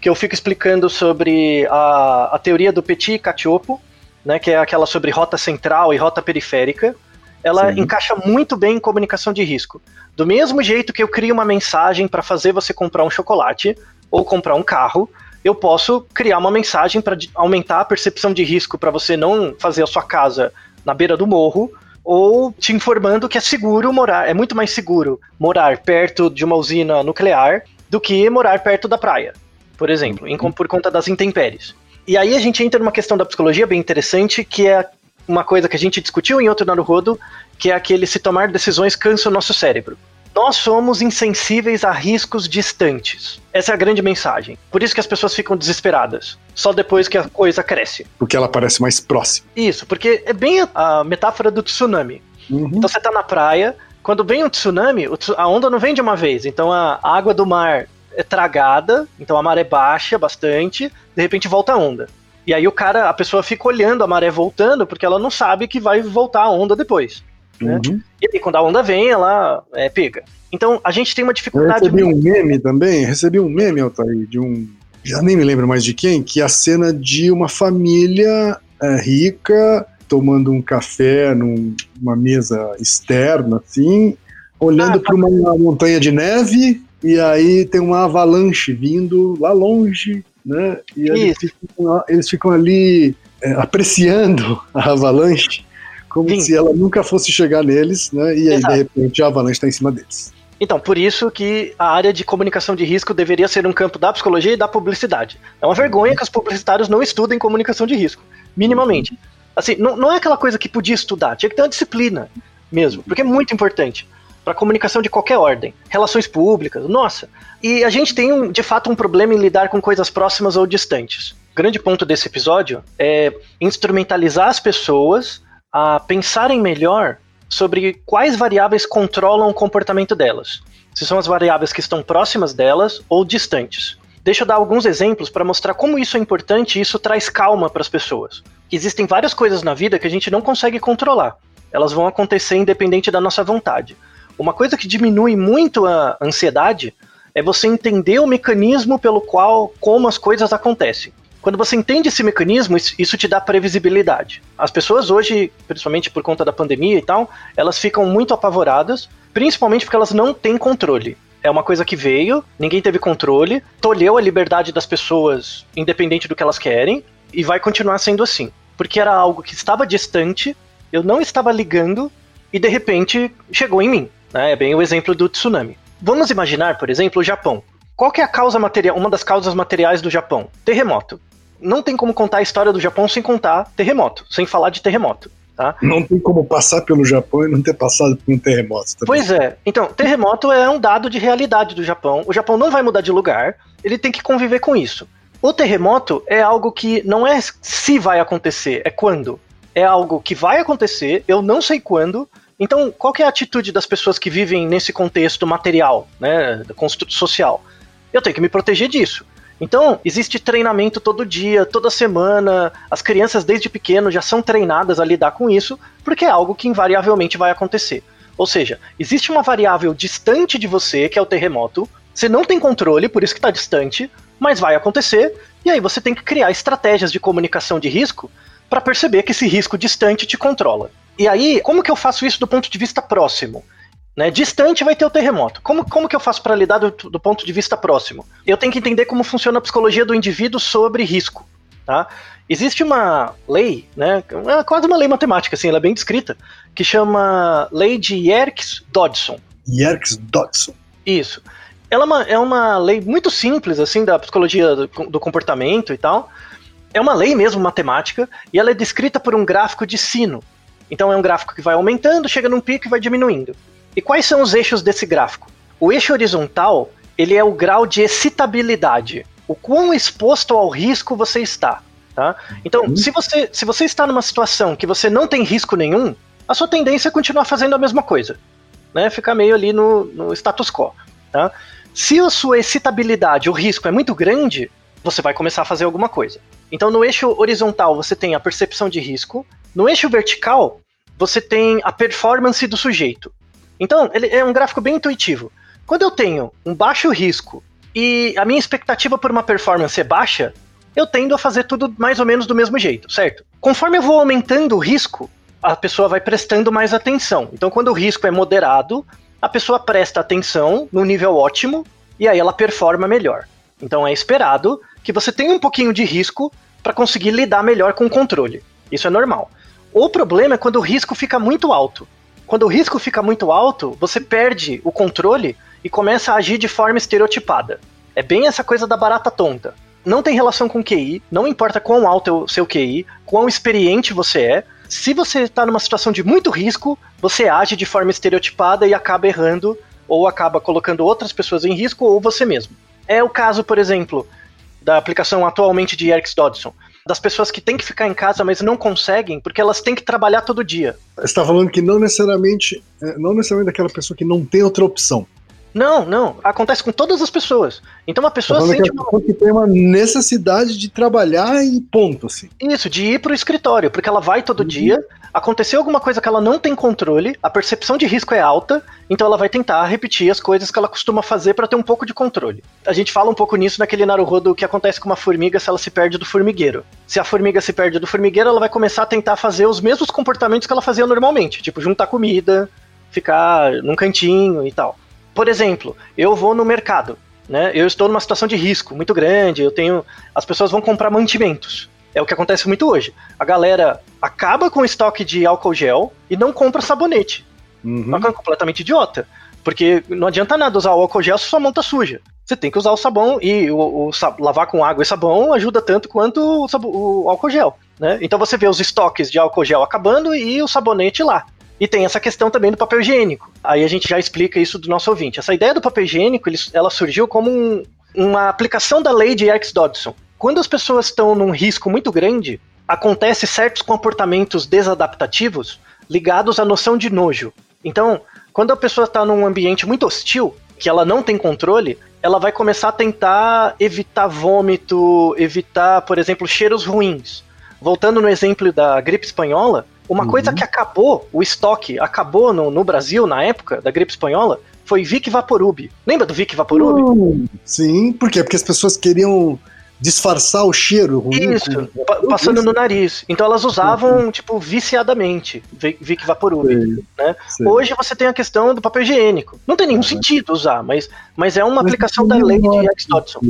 que eu fico explicando sobre a, a teoria do Petit Cacciopo, né, que é aquela sobre rota central e rota periférica, ela Sim. encaixa muito bem em comunicação de risco. Do mesmo jeito que eu crio uma mensagem para fazer você comprar um chocolate ou comprar um carro, eu posso criar uma mensagem para aumentar a percepção de risco para você não fazer a sua casa na beira do morro, ou te informando que é seguro morar, é muito mais seguro morar perto de uma usina nuclear do que morar perto da praia, por exemplo, em, por conta das intempéries. E aí a gente entra numa questão da psicologia bem interessante, que é uma coisa que a gente discutiu em outro Naruhodo, que é aquele se tomar decisões cansa o nosso cérebro. Nós somos insensíveis a riscos distantes. Essa é a grande mensagem. Por isso que as pessoas ficam desesperadas. Só depois que a coisa cresce. Porque ela parece mais próxima. Isso, porque é bem a metáfora do tsunami. Uhum. Então você tá na praia, quando vem um tsunami, a onda não vem de uma vez. Então a água do mar é tragada, então a maré baixa bastante, de repente volta a onda. E aí o cara, a pessoa fica olhando a maré voltando, porque ela não sabe que vai voltar a onda depois. Né? Uhum. E aí, quando a onda vem, ela é, pega. Então, a gente tem uma dificuldade. Eu recebi um meme também, recebi um meme, Altair, de um. Já nem me lembro mais de quem, que é a cena de uma família é, rica tomando um café numa mesa externa, assim, olhando ah, para uma montanha de neve, e aí tem uma avalanche vindo lá longe, né? E eles ficam, eles ficam, ali é, apreciando a avalanche como Sim. se ela nunca fosse chegar neles, né? E aí, Exato. de repente, a avalanche está em cima deles. Então, por isso que a área de comunicação de risco deveria ser um campo da psicologia e da publicidade. É uma vergonha que os publicitários não estudem comunicação de risco, minimamente. Assim, não, não é aquela coisa que podia estudar, tinha que ter uma disciplina mesmo, porque é muito importante para comunicação de qualquer ordem, relações públicas, nossa. E a gente tem, de fato, um problema em lidar com coisas próximas ou distantes. O grande ponto desse episódio é instrumentalizar as pessoas a pensarem melhor sobre quais variáveis controlam o comportamento delas. Se são as variáveis que estão próximas delas ou distantes. Deixa eu dar alguns exemplos para mostrar como isso é importante e isso traz calma para as pessoas. Existem várias coisas na vida que a gente não consegue controlar. Elas vão acontecer independente da nossa vontade. Uma coisa que diminui muito a ansiedade é você entender o mecanismo pelo qual, como as coisas acontecem. Quando você entende esse mecanismo, isso te dá previsibilidade. As pessoas hoje, principalmente por conta da pandemia e tal, elas ficam muito apavoradas, principalmente porque elas não têm controle. É uma coisa que veio, ninguém teve controle, tolheu a liberdade das pessoas, independente do que elas querem, e vai continuar sendo assim. Porque era algo que estava distante, eu não estava ligando, e de repente chegou em mim. Né? É bem o exemplo do tsunami. Vamos imaginar, por exemplo, o Japão. Qual que é a causa material, uma das causas materiais do Japão? Terremoto não tem como contar a história do Japão sem contar terremoto, sem falar de terremoto. Tá? Não tem como passar pelo Japão e não ter passado por um terremoto. Também. Pois é. Então, terremoto é um dado de realidade do Japão. O Japão não vai mudar de lugar, ele tem que conviver com isso. O terremoto é algo que não é se vai acontecer, é quando. É algo que vai acontecer, eu não sei quando. Então, qual é a atitude das pessoas que vivem nesse contexto material, né, social? Eu tenho que me proteger disso. Então, existe treinamento todo dia, toda semana. As crianças, desde pequeno, já são treinadas a lidar com isso, porque é algo que invariavelmente vai acontecer. Ou seja, existe uma variável distante de você, que é o terremoto. Você não tem controle, por isso que está distante, mas vai acontecer. E aí você tem que criar estratégias de comunicação de risco para perceber que esse risco distante te controla. E aí, como que eu faço isso do ponto de vista próximo? Né? Distante vai ter o terremoto. Como, como que eu faço para lidar do, do, ponto de vista próximo? Eu tenho que entender como funciona a psicologia do indivíduo sobre risco. Tá? Existe uma lei, né, é quase uma lei matemática, assim, ela é bem descrita, que chama Lei de Yerkes-Dodson. Yerkes Dodson. Isso. Ela é uma, é uma lei muito simples, assim, da psicologia do, do comportamento e tal. É uma lei mesmo matemática, e ela é descrita por um gráfico de sino. Então é um gráfico que vai aumentando, chega num pico e vai diminuindo. E quais são os eixos desse gráfico? O eixo horizontal, ele é o grau de excitabilidade. O quão exposto ao risco você está. Tá? Então, se, você, se você está numa situação que você não tem risco nenhum, a sua tendência é continuar fazendo a mesma coisa. Né? Ficar meio ali no, no status quo. Tá? Se a sua excitabilidade, o risco é muito grande, você vai começar a fazer alguma coisa. Então, no eixo horizontal, você tem a percepção de risco. No eixo vertical, você tem a performance do sujeito. Então, ele é um gráfico bem intuitivo. Quando eu tenho um baixo risco e a minha expectativa por uma performance é baixa, eu tendo a fazer tudo mais ou menos do mesmo jeito, certo? Conforme eu vou aumentando o risco, a pessoa vai prestando mais atenção. Então, quando o risco é moderado, a pessoa presta atenção no nível ótimo e aí ela performa melhor. Então, é esperado que você tenha um pouquinho de risco para conseguir lidar melhor com o controle. Isso é normal. O problema é quando o risco fica muito alto. Quando o risco fica muito alto, você perde o controle e começa a agir de forma estereotipada. É bem essa coisa da barata tonta não tem relação com QI, não importa quão alto é o seu QI, quão experiente você é. Se você está numa situação de muito risco, você age de forma estereotipada e acaba errando, ou acaba colocando outras pessoas em risco, ou você mesmo. É o caso, por exemplo, da aplicação atualmente de Eric Dodson. Das pessoas que têm que ficar em casa, mas não conseguem, porque elas têm que trabalhar todo dia. Você está falando que não necessariamente, é, não necessariamente daquela pessoa que não tem outra opção. Não, não. Acontece com todas as pessoas. Então uma pessoa Tá sente é uma... pessoa que tem uma necessidade de trabalhar e ponto, assim. Isso, de ir pro escritório, porque ela vai todo Uhum. dia, aconteceu alguma coisa que ela não tem controle, a percepção de risco é alta, então ela vai tentar repetir as coisas que ela costuma fazer para ter um pouco de controle. A gente fala um pouco nisso naquele Naruhodo que acontece com uma formiga se ela se perde do formigueiro. Se a formiga se perde do formigueiro, ela vai começar a tentar fazer os mesmos comportamentos que ela fazia normalmente, tipo juntar comida, ficar num cantinho e tal. Por exemplo, eu vou no mercado, né? Eu estou numa situação de risco muito grande, eu tenho as pessoas vão comprar mantimentos. É o que acontece muito hoje. A galera acaba com o estoque de álcool gel e não compra sabonete. Uhum. Uma coisa completamente idiota. Porque não adianta nada usar o álcool gel se sua mão tá suja. Você tem que usar o sabão e o, o lavar com água e sabão ajuda tanto quanto o, o álcool gel. Né? Então você vê os estoques de álcool gel acabando e o sabonete lá. E tem essa questão também do papel higiênico. Aí a gente já explica isso do nosso ouvinte. Essa ideia do papel higiênico, ele- ela surgiu como um- uma aplicação da lei de X. Dodson. Quando as pessoas estão num risco muito grande, acontece certos comportamentos desadaptativos ligados à noção de nojo. Então, quando a pessoa está num ambiente muito hostil, que ela não tem controle, ela vai começar a tentar evitar vômito, evitar, por exemplo, cheiros ruins. Voltando no exemplo da gripe espanhola, uma Uhum. coisa que acabou, o estoque acabou no, no Brasil na época da gripe espanhola, foi Vic Vaporub. Lembra do Vic Vaporub? Hum, Sim, por quê? Porque as pessoas queriam disfarçar o cheiro ruim. Isso, com- pa- passando no nariz. Então elas usavam, tipo, viciadamente Vi- Vic Vaporub. Né? sei. Hoje você tem a questão do papel higiênico. Não tem nenhum sentido usar, mas, mas é uma Mas aplicação da lei de faz X. Dodson.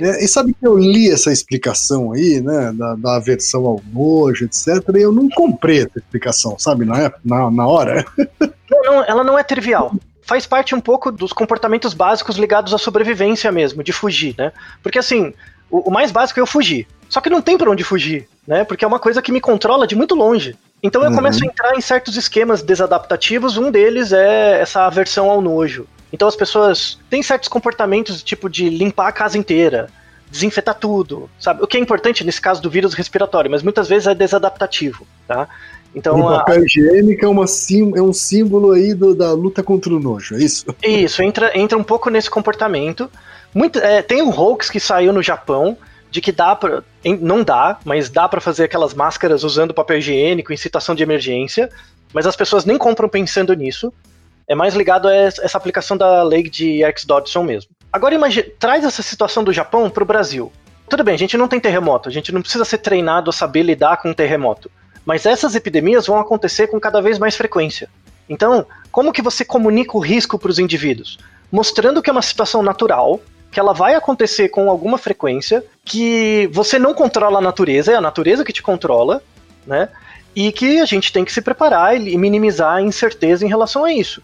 É, e sabe que eu li essa explicação aí, né, da, da aversão ao nojo, etc, e eu não comprei essa explicação, sabe, na, época, na, na hora. <laughs> Não, não, ela não é trivial. Faz parte um pouco dos comportamentos básicos ligados à sobrevivência mesmo, de fugir, né? Porque assim, o, o mais básico é eu fugir. Só que não tem pra onde fugir, né? Porque é uma coisa que me controla de muito longe. Então eu Uhum. começo a entrar em certos esquemas desadaptativos, um deles é essa aversão ao nojo. Então as pessoas têm certos comportamentos, tipo de limpar a casa inteira, desinfetar tudo, sabe? O que é importante nesse caso do vírus respiratório, mas muitas vezes é desadaptativo, tá? Então o a- papel higiênico é, uma sim, é um símbolo aí do- da luta contra o nojo, é isso? <laughs> Isso, entra, entra um pouco nesse comportamento. Muito, é, tem um hoax que saiu no Japão de que dá pra. em- Não dá, mas dá pra fazer aquelas máscaras usando papel higiênico em situação de emergência. Mas as pessoas nem compram pensando nisso. É mais ligado a es- essa aplicação da lei de X. Dodson mesmo. Agora traz essa situação do Japão pro Brasil. Tudo bem, a gente não tem terremoto, a gente não precisa ser treinado a saber lidar com um terremoto. Mas essas epidemias vão acontecer com cada vez mais frequência. Então, como que você comunica o risco para os indivíduos? Mostrando que é uma situação natural, que ela vai acontecer com alguma frequência, que você não controla a natureza, é a natureza que te controla, né? E que a gente tem que se preparar e minimizar a incerteza em relação a isso.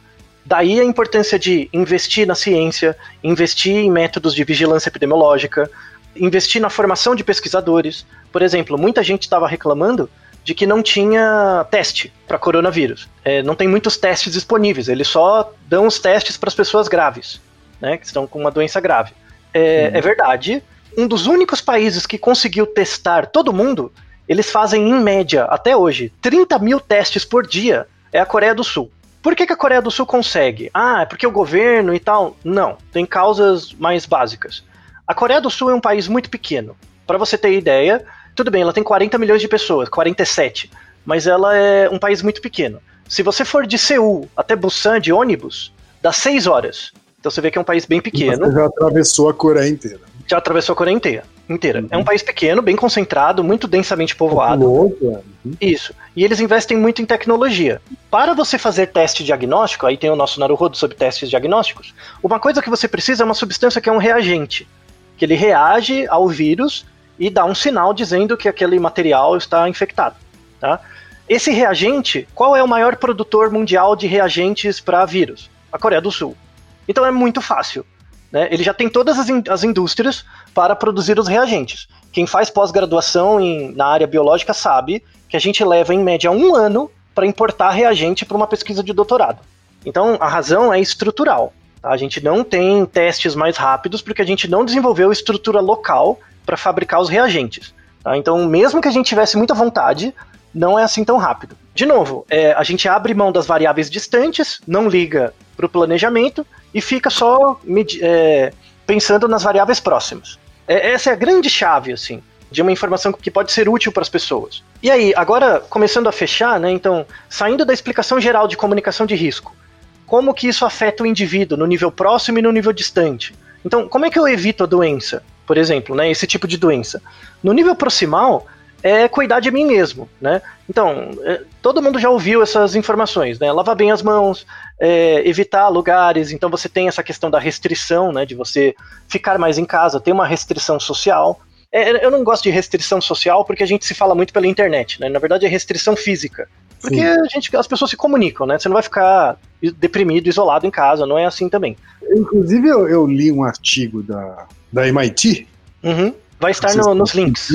Daí a importância de investir na ciência, investir em métodos de vigilância epidemiológica, investir na formação de pesquisadores. Por exemplo, muita gente estava reclamando de que não tinha teste para coronavírus. É, não tem muitos testes disponíveis, eles só dão os testes para as pessoas graves, né, que estão com uma doença grave. É, é verdade. Um dos únicos países que conseguiu testar todo mundo, eles fazem em média, até hoje, 30 mil testes por dia, é a Coreia do Sul. Por que, que a Coreia do Sul consegue? Ah, é porque o governo e tal? Não, tem causas mais básicas. A Coreia do Sul é um país muito pequeno. Para você ter ideia, tudo bem, ela tem 40 milhões de pessoas, 47, mas ela é um país muito pequeno. Se você for de Seul até Busan de ônibus, dá 6 horas. Então você vê que é um país bem pequeno. Você já atravessou a Coreia inteira. Já atravessou a Coreia inteira. Inteira. Uhum. É um país pequeno, bem concentrado, muito densamente povoado. Uhum. Isso. E eles investem muito em tecnologia. Para você fazer teste diagnóstico, aí tem o nosso Naruhodo sobre testes diagnósticos, uma coisa que você precisa é uma substância que é um reagente. Que ele reage ao vírus e dá um sinal dizendo que aquele material está infectado. Tá? Esse reagente, qual é o maior produtor mundial de reagentes para vírus? A Coreia do Sul. Então é muito fácil. Né? Ele já tem todas as, in as indústrias para produzir os reagentes. Quem faz pós-graduação na área biológica sabe que a gente leva em média um ano para importar reagente para uma pesquisa de doutorado. Então a razão é estrutural. Tá? A gente não tem testes mais rápidos porque a gente não desenvolveu estrutura local para fabricar os reagentes. Tá? Então, mesmo que a gente tivesse muita vontade, não é assim tão rápido. De novo, é, a gente abre mão das variáveis distantes, não liga para o planejamento e fica só é, pensando nas variáveis próximas. É, essa é a grande chave, assim, de uma informação que pode ser útil para as pessoas. E aí, agora, começando a fechar, né, então, saindo da explicação geral de comunicação de risco, como que isso afeta o indivíduo no nível próximo e no nível distante? Então, como é que eu evito a doença? por exemplo, né, esse tipo de doença. No nível proximal, é cuidar de mim mesmo, né? Então, é, todo mundo já ouviu essas informações, né? Lavar bem as mãos, é, evitar lugares, então você tem essa questão da restrição, né? De você ficar mais em casa, ter uma restrição social. É, eu não gosto de restrição social porque a gente se fala muito pela internet, né? Na verdade é restrição física. Porque a gente, as pessoas se comunicam, né? Você não vai ficar deprimido, isolado em casa, não é assim também. Inclusive, eu, eu li um artigo da, da MIT. Uhum. Vai estar no, nos links.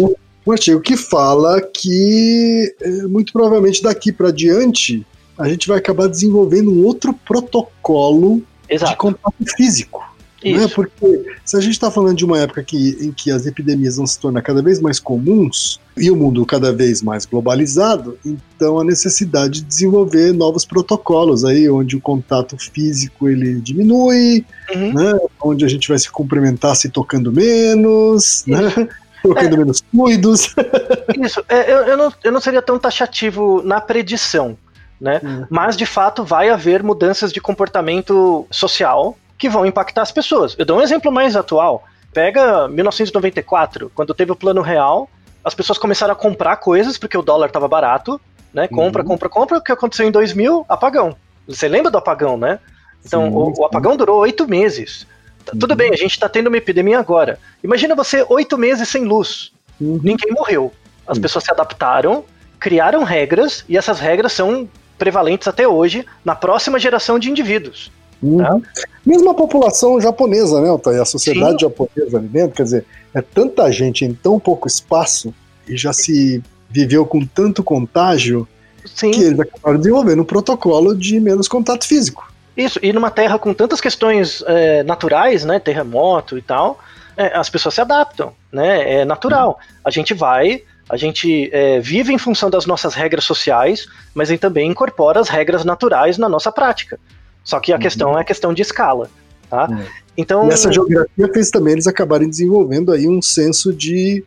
Um artigo que fala que, é, muito provavelmente daqui para diante, a gente vai acabar desenvolvendo um outro protocolo Exato. de contato físico. Né? Porque se a gente está falando de uma época que, em que as epidemias vão se tornar cada vez mais comuns e o mundo cada vez mais globalizado, então a necessidade de desenvolver novos protocolos aí, onde o contato físico ele diminui, Uhum. né? onde a gente vai se cumprimentar se tocando menos, né? Tocando É. menos fluidos. <laughs> Isso, é, eu, eu, não, eu não seria tão taxativo na predição, né? Hum. Mas de fato vai haver mudanças de comportamento social que vão impactar as pessoas. Eu dou um exemplo mais atual. Pega 1994, quando teve o plano real, as pessoas começaram a comprar coisas porque o dólar estava barato, né? Compra, Uhum. compra, compra. O que aconteceu em 2000? Apagão. Você lembra do apagão, né? Então, Sim, o, o apagão durou oito meses. Tudo Uhum. bem, a gente está tendo uma epidemia agora. Imagina você oito meses sem luz. Uhum. Ninguém morreu. As Sim. pessoas se adaptaram, criaram regras, e essas regras são prevalentes até hoje na próxima geração de indivíduos. Uhum. Mesmo a população japonesa, né, Altair? A sociedade Sim. japonesa ali dentro, quer dizer, é tanta gente em tão pouco espaço e já se viveu com tanto contágio Sim, que eles acabaram desenvolvendo um protocolo de menos contato físico. Isso. E numa terra com tantas questões é, naturais, né, terremoto e tal, é, as pessoas se adaptam, né? É natural. A gente vai, a gente é, vive em função das nossas regras sociais, mas aí também incorpora as regras naturais na nossa prática. Só que a questão é a questão de escala, tá? Uhum. Então, E essa geografia fez também eles acabarem desenvolvendo aí um senso de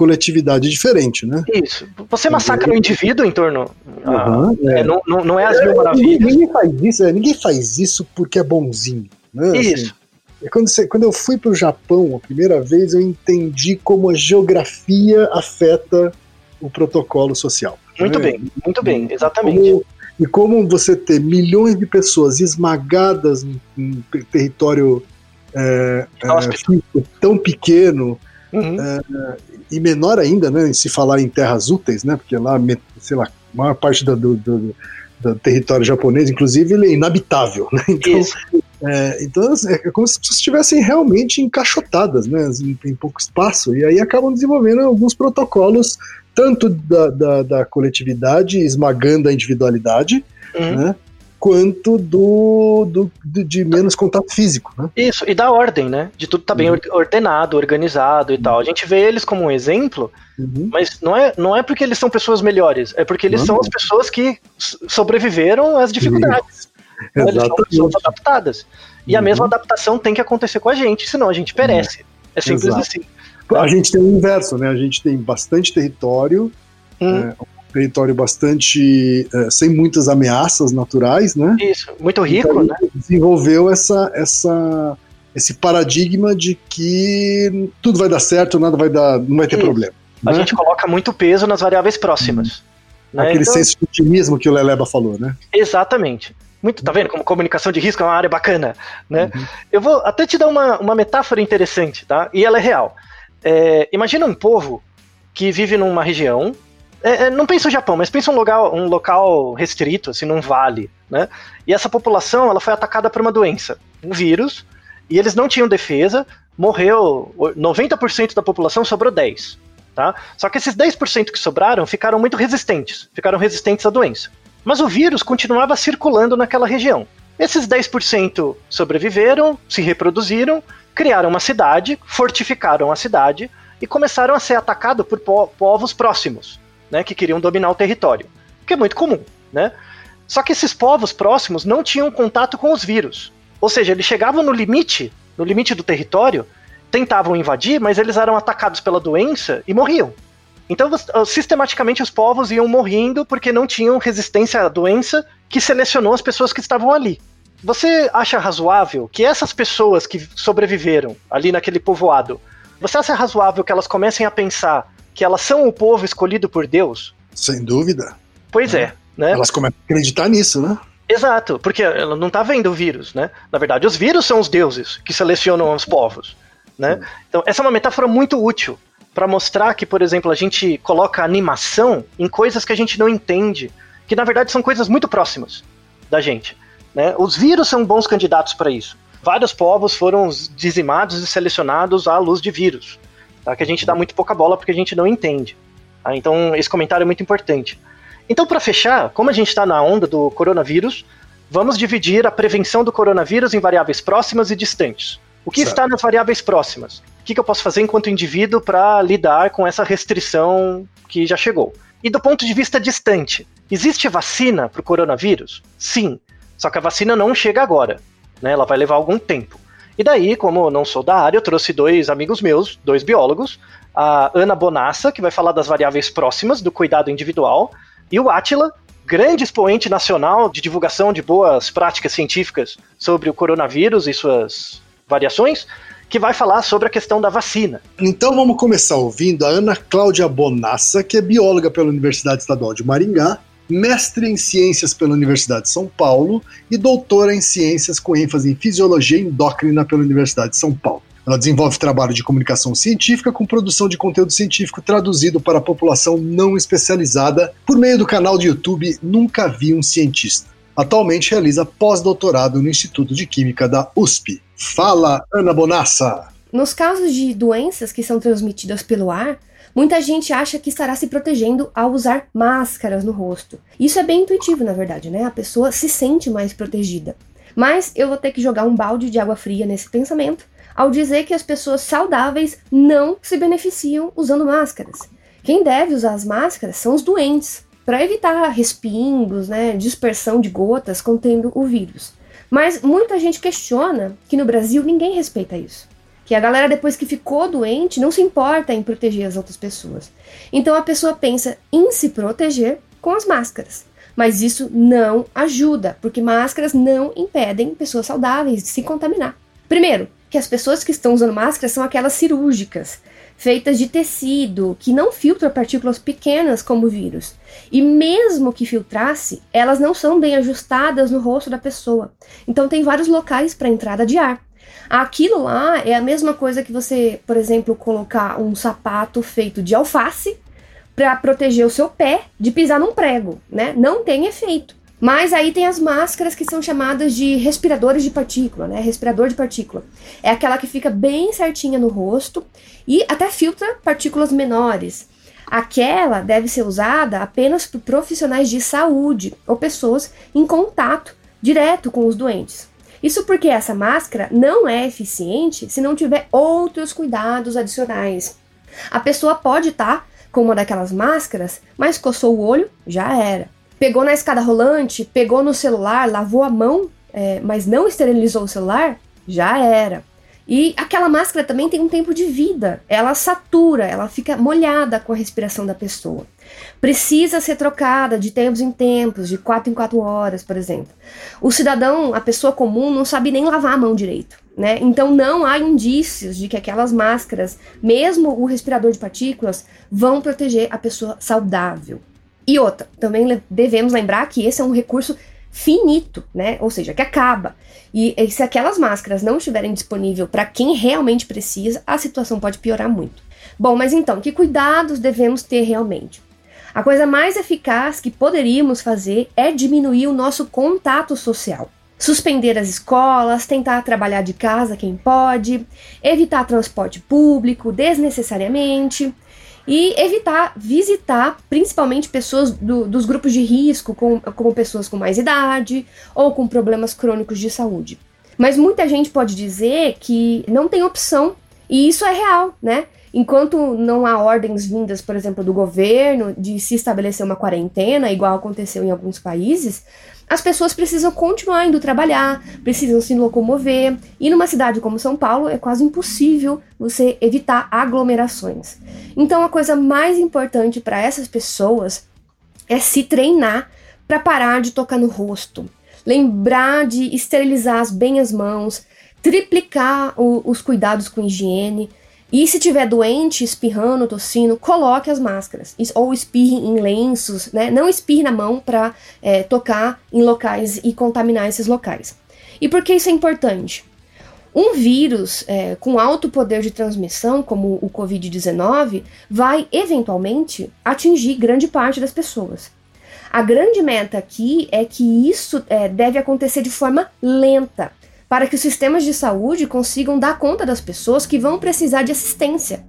coletividade diferente, né? isso. Você massacra o indivíduo em torno. ah, Aham, é, é. não, não, não é as mil Ninguém, maravilhas. ninguém faz isso, é, ninguém faz isso porque é bonzinho. Né? Assim, Isso. E quando, você- quando eu fui para o Japão a primeira vez, eu entendi como a geografia afeta o protocolo social. Muito né? bem, muito bem, exatamente. Como- e como você ter milhões de pessoas esmagadas em território é, é, tão pequeno Uhum. E menor ainda, né, em se falar em terras úteis, né, porque lá, sei lá, a maior parte da, do- do- do território japonês, inclusive ele é inabitável, né? <laughs> Então, é, então assim, é como se as pessoas estivessem realmente encaixotadas, né? Em, em pouco espaço, e aí acabam desenvolvendo alguns protocolos, tanto da, da, da coletividade esmagando a individualidade, Uhum. né? Quanto do, do, de menos contato físico, né? Isso, e da ordem, né? De tudo tá bem Uhum. or- ordenado, organizado e tal. A gente vê eles como um exemplo, Uhum. mas não é, não é porque eles são pessoas melhores, é porque eles são as pessoas que sobreviveram às dificuldades. né? Eles são pessoas adaptadas. E a Uhum. mesma adaptação tem que acontecer com a gente, senão a gente perece. É simples Exato. assim. A gente tem o inverso, né? A gente tem bastante território, Hum, É, um território bastante é, sem muitas ameaças naturais, né? Isso, muito rico, Então, né? Desenvolveu essa, essa, esse paradigma de que tudo vai dar certo, nada vai dar, não vai ter Isso. problema. A né? gente coloca muito peso nas variáveis próximas. né? Aquele Então- senso de otimismo que o Leleba falou, né? Exatamente. Muito, tá vendo como comunicação de risco é uma área bacana, né? Uhum. Eu vou até te dar uma, uma metáfora interessante, tá? E ela é real. É, imagina um povo que vive numa região. É, é, não pensa o Japão, mas pensa um local, um local restrito, assim, num vale, né? E essa população, ela foi atacada por uma doença, um vírus, e eles não tinham defesa, morreu 90% da população, sobrou 10, tá? Só que esses 10% que sobraram ficaram muito resistentes, ficaram resistentes à doença. Mas o vírus continuava circulando naquela região. Esses 10% sobreviveram, se reproduziram, criaram uma cidade, fortificaram a cidade e começaram a ser atacados por po- povos próximos, né, que queriam dominar o território, que é muito comum, né? Só que esses povos próximos não tinham contato com os vírus. Ou seja, eles chegavam no limite, no limite do território, tentavam invadir, mas eles eram atacados pela doença e morriam. Então, você- sistematicamente, os povos iam morrendo porque não tinham resistência à doença que selecionou as pessoas que estavam ali. Você acha razoável que essas pessoas que sobreviveram ali naquele povoado, você acha razoável que elas comecem a pensar que elas são o povo escolhido por Deus? Sem dúvida. Pois é, né? Elas começam a acreditar nisso, né? Exato, porque ela não tá vendo o vírus, né? Na verdade, os vírus são os deuses que selecionam os povos, né? Então, essa é uma metáfora muito útil para mostrar que, por exemplo, a gente coloca animação em coisas que a gente não entende, que na verdade são coisas muito próximas da gente, né? Os vírus são bons candidatos para isso. Vários povos foram dizimados e selecionados à luz de vírus, tá? Que a gente dá muito pouca bola porque a gente não entende. tá? Então, esse comentário é muito importante. Então, para fechar, como a gente está na onda do coronavírus, vamos dividir a prevenção do coronavírus em variáveis próximas e distantes. O que Certo. está nas variáveis próximas? O que, que eu posso fazer enquanto indivíduo para lidar com essa restrição que já chegou? E do ponto de vista distante, existe vacina para o coronavírus? Sim, só que a vacina não chega agora, né? Ela vai levar algum tempo. E daí, como não sou da área, eu trouxe dois amigos meus, dois biólogos, a Ana Bonassa, que vai falar das variáveis próximas do cuidado individual, e o Átila, grande expoente nacional de divulgação de boas práticas científicas sobre o coronavírus e suas variações, que vai falar sobre a questão da vacina. Então vamos começar ouvindo a Ana Cláudia Bonassa, que é bióloga pela Universidade Estadual de Maringá, mestre em ciências pela Universidade de São Paulo e doutora em ciências com ênfase em fisiologia endócrina pela Universidade de São Paulo. Ela desenvolve trabalho de comunicação científica com produção de conteúdo científico traduzido para a população não especializada por meio do canal de YouTube Nunca Vi um Cientista. Atualmente realiza pós-doutorado no Instituto de Química da USP. Fala, Ana Bonassa! Nos casos de doenças que são transmitidas pelo ar, muita gente acha que estará se protegendo ao usar máscaras no rosto. Isso é bem intuitivo, na verdade, né? A pessoa se sente mais protegida. Mas eu vou ter que jogar um balde de água fria nesse pensamento ao dizer que as pessoas saudáveis não se beneficiam usando máscaras. Quem deve usar as máscaras são os doentes, para evitar respingos, né, dispersão de gotas contendo o vírus. Mas muita gente questiona que no Brasil ninguém respeita isso. Que a galera, depois que ficou doente, não se importa em proteger as outras pessoas. Então a pessoa pensa em se proteger com as máscaras. Mas isso não ajuda, porque máscaras não impedem pessoas saudáveis de se contaminar. Primeiro, que as pessoas que estão usando máscaras são aquelas cirúrgicas, feitas de tecido, que não filtram partículas pequenas como o vírus. E mesmo que filtrasse, elas não são bem ajustadas no rosto da pessoa. Então tem vários locais para entrada de ar. Aquilo lá é a mesma coisa que você, por exemplo, colocar um sapato feito de alface para proteger o seu pé de pisar num prego, né? Não tem efeito. Mas aí tem as máscaras que são chamadas de respiradores de partícula, né? Respirador de partícula. É aquela que fica bem certinha no rosto e até filtra partículas menores. Aquela deve ser usada apenas por profissionais de saúde ou pessoas em contato direto com os doentes. Isso porque essa máscara não é eficiente se não tiver outros cuidados adicionais. A pessoa pode estar tá com uma daquelas máscaras, mas coçou o olho, já era. Pegou na escada rolante, pegou no celular, lavou a mão, é, mas não esterilizou o celular, já era. E aquela máscara também tem um tempo de vida. Ela satura, ela fica molhada com a respiração da pessoa. Precisa ser trocada de tempos em tempos, de quatro em quatro horas, por exemplo. O cidadão, a pessoa comum, não sabe nem lavar a mão direito. Né? Então não há indícios de que aquelas máscaras, mesmo o respirador de partículas, vão proteger a pessoa saudável. E outra, também devemos lembrar que esse é um recurso finito, né? Ou seja, que acaba. E, e se aquelas máscaras não estiverem disponíveis para quem realmente precisa, a situação pode piorar muito. Bom, mas então, que cuidados devemos ter realmente? A coisa mais eficaz que poderíamos fazer é diminuir o nosso contato social. Suspender as escolas, tentar trabalhar de casa quem pode, evitar transporte público desnecessariamente, e evitar visitar principalmente pessoas do, dos grupos de risco, com, como pessoas com mais idade ou com problemas crônicos de saúde. Mas muita gente pode dizer que não tem opção, e isso é real, né? Enquanto não há ordens vindas, por exemplo, do governo de se estabelecer uma quarentena, igual aconteceu em alguns países, as pessoas precisam continuar indo trabalhar, precisam se locomover, e numa cidade como São Paulo é quase impossível você evitar aglomerações. Então a coisa mais importante para essas pessoas é se treinar para parar de tocar no rosto, lembrar de esterilizar bem as mãos, triplicar o, os cuidados com higiene, e se tiver doente, espirrando, tossindo, coloque as máscaras. Ou espirre em lenços, né? Não espirre na mão para é, tocar em locais e contaminar esses locais. E por que isso é importante? Um vírus é, com alto poder de transmissão, como o Covid-19, vai eventualmente atingir grande parte das pessoas. A grande meta aqui é que isso é, deve acontecer de forma lenta, para que os sistemas de saúde consigam dar conta das pessoas que vão precisar de assistência.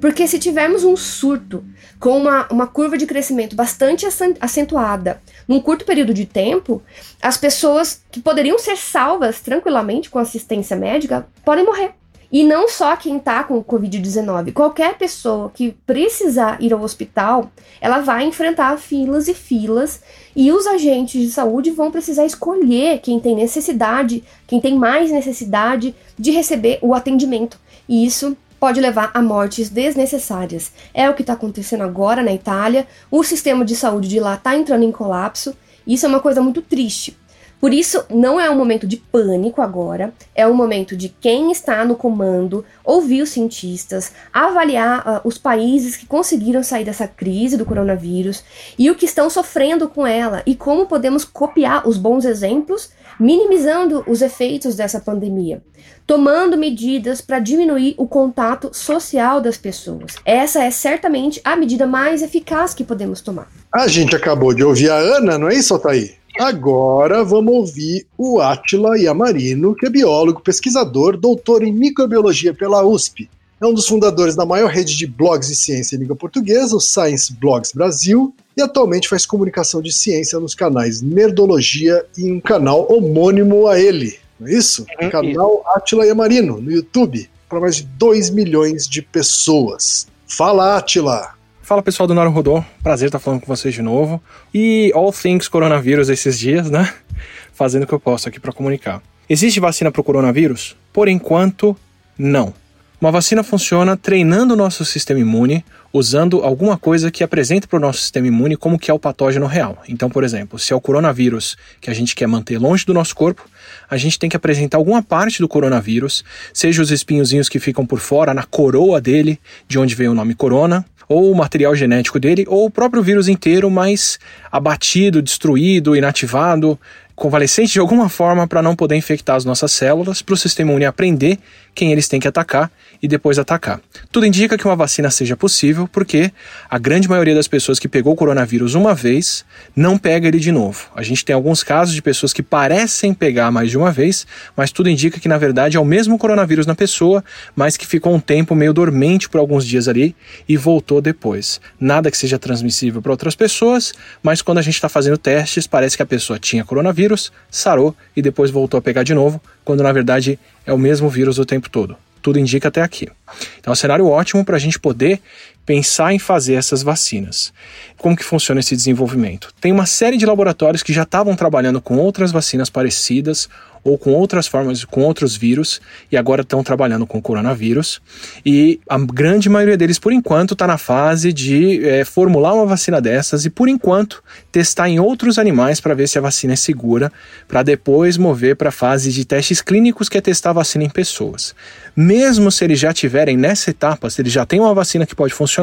Porque se tivermos um surto com uma, uma curva de crescimento bastante acentuada num curto período de tempo, as pessoas que poderiam ser salvas tranquilamente com assistência médica podem morrer. E não só quem está com Covid-19, qualquer pessoa que precisar ir ao hospital, ela vai enfrentar filas e filas, e os agentes de saúde vão precisar escolher quem tem necessidade, quem tem mais necessidade de receber o atendimento. E isso pode levar a mortes desnecessárias. É o que está acontecendo agora na Itália. O sistema de saúde de lá está entrando em colapso. Isso é uma coisa muito triste. Por isso, não é um momento de pânico agora, é um momento de quem está no comando, ouvir os cientistas, avaliar uh, os países que conseguiram sair dessa crise do coronavírus e o que estão sofrendo com ela e como podemos copiar os bons exemplos, minimizando os efeitos dessa pandemia, tomando medidas para diminuir o contato social das pessoas. Essa é certamente a medida mais eficaz que podemos tomar. A gente acabou de ouvir a Ana, não é isso, Altair? Agora vamos ouvir o Átila Yamarino, que é biólogo, pesquisador, doutor em microbiologia pela USP. É um dos fundadores da maior rede de blogs de ciência em língua portuguesa, o Science Blogs Brasil, e atualmente faz comunicação de ciência nos canais Nerdologia e um canal homônimo a ele. Não é isso? Uhum, o canal Átila Yamarino, no YouTube, para mais de 2 milhões de pessoas. Fala, Átila! Fala pessoal do Naro Rodô, prazer estar falando com vocês de novo. E all things coronavírus esses dias, né? Fazendo o que eu posso aqui para comunicar. Existe vacina para o coronavírus? Por enquanto, não. Uma vacina funciona treinando o nosso sistema imune, usando alguma coisa que apresenta para o nosso sistema imune como que é o patógeno real. Então, por exemplo, se é o coronavírus que a gente quer manter longe do nosso corpo, a gente tem que apresentar alguma parte do coronavírus, seja os espinhozinhos que ficam por fora, na coroa dele, de onde veio o nome corona, ou o material genético dele, ou o próprio vírus inteiro, mas abatido, destruído, inativado, convalescente de alguma forma para não poder infectar as nossas células, para o sistema imune aprender quem eles têm que atacar e depois atacar. Tudo indica que uma vacina seja possível, porque a grande maioria das pessoas que pegou o coronavírus uma vez não pega ele de novo. A gente tem alguns casos de pessoas que parecem pegar mais de uma vez, mas tudo indica que na verdade é o mesmo coronavírus na pessoa, mas que ficou um tempo meio dormente por alguns dias ali e voltou depois. Nada que seja transmissível para outras pessoas, mas quando a gente está fazendo testes, parece que a pessoa tinha coronavírus, sarou e depois voltou a pegar de novo, quando na verdade é o mesmo vírus o tempo todo. Tudo indica até aqui. Então é um cenário ótimo para a gente poder pensar em fazer essas vacinas. Como que funciona esse desenvolvimento? Tem uma série de laboratórios que já estavam trabalhando com outras vacinas parecidas ou com outras formas, com outros vírus, e agora estão trabalhando com coronavírus. E a grande maioria deles, por enquanto, está na fase de é, formular uma vacina dessas e, por enquanto, testar em outros animais para ver se a vacina é segura, para depois mover para a fase de testes clínicos, que é testar a vacina em pessoas. Mesmo se eles já tiverem nessa etapa, se eles já têm uma vacina que pode funcionar,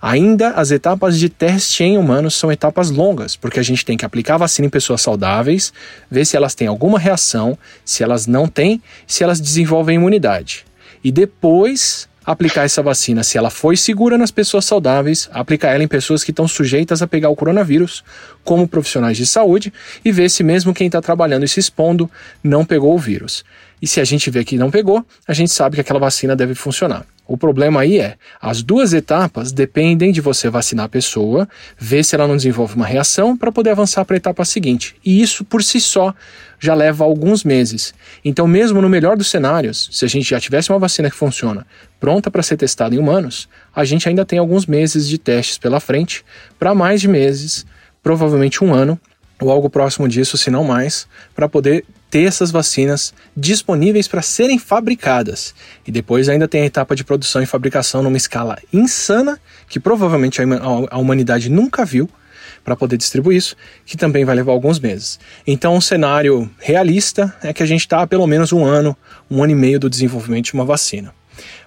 Ainda as etapas de teste em humanos são etapas longas, porque a gente tem que aplicar a vacina em pessoas saudáveis, ver se elas têm alguma reação, se elas não têm, se elas desenvolvem imunidade. E depois aplicar essa vacina, se ela foi segura nas pessoas saudáveis, aplicar ela em pessoas que estão sujeitas a pegar o coronavírus, como profissionais de saúde, e ver se mesmo quem está trabalhando e se expondo não pegou o vírus. E se a gente vê que não pegou, a gente sabe que aquela vacina deve funcionar. O problema aí é, as duas etapas dependem de você vacinar a pessoa, ver se ela não desenvolve uma reação para poder avançar para a etapa seguinte. E isso por si só já leva alguns meses. Então, mesmo no melhor dos cenários, se a gente já tivesse uma vacina que funciona, pronta para ser testada em humanos, a gente ainda tem alguns meses de testes pela frente, para mais de meses, provavelmente um ano, ou algo próximo disso, se não mais, para poder ter essas vacinas disponíveis para serem fabricadas. E depois ainda tem a etapa de produção e fabricação numa escala insana, que provavelmente a humanidade nunca viu, para poder distribuir isso, que também vai levar alguns meses. Então, um cenário realista é que a gente está pelo menos um ano, um ano e meio do desenvolvimento de uma vacina.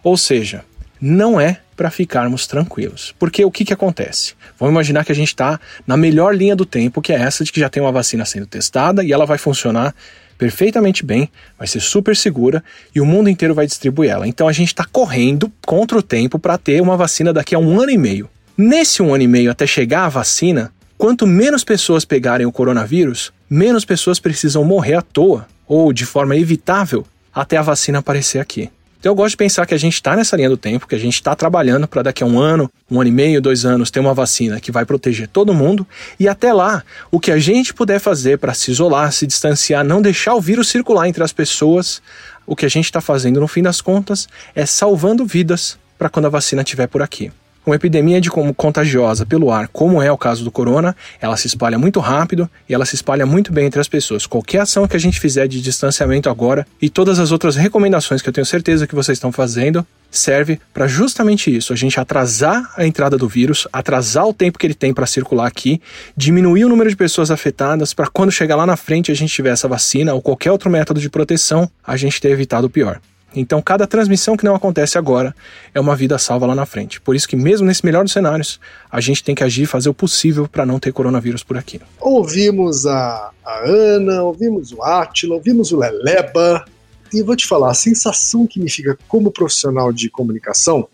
Ou seja, não é para ficarmos tranquilos. Porque o que, que acontece? Vamos imaginar que a gente está na melhor linha do tempo, que é essa de que já tem uma vacina sendo testada e ela vai funcionar perfeitamente bem, vai ser super segura e o mundo inteiro vai distribuir ela. Então a gente está correndo contra o tempo para ter uma vacina daqui a um ano e meio. Nesse um ano e meio até chegar a vacina, quanto menos pessoas pegarem o coronavírus, menos pessoas precisam morrer à toa ou de forma evitável até a vacina aparecer aqui. Então eu gosto de pensar que a gente está nessa linha do tempo, que a gente está trabalhando para daqui a um ano, um ano e meio, dois anos, ter uma vacina que vai proteger todo mundo. E até lá, o que a gente puder fazer para se isolar, se distanciar, não deixar o vírus circular entre as pessoas, o que a gente está fazendo no fim das contas é salvando vidas para quando a vacina estiver por aqui. Uma epidemia de como contagiosa pelo ar, como é o caso do corona, ela se espalha muito rápido e ela se espalha muito bem entre as pessoas. Qualquer ação que a gente fizer de distanciamento agora e todas as outras recomendações que eu tenho certeza que vocês estão fazendo serve para justamente isso, a gente atrasar a entrada do vírus, atrasar o tempo que ele tem para circular aqui, diminuir o número de pessoas afetadas para quando chegar lá na frente a gente tiver essa vacina ou qualquer outro método de proteção, a gente ter evitado o pior. Então, cada transmissão que não acontece agora é uma vida salva lá na frente. Por isso que, mesmo nesse melhor dos cenários, a gente tem que agir e fazer o possível para não ter coronavírus por aqui. Ouvimos a, a Ana, ouvimos o Átila, ouvimos o Leleba. E vou te falar, a sensação que me fica como profissional de comunicação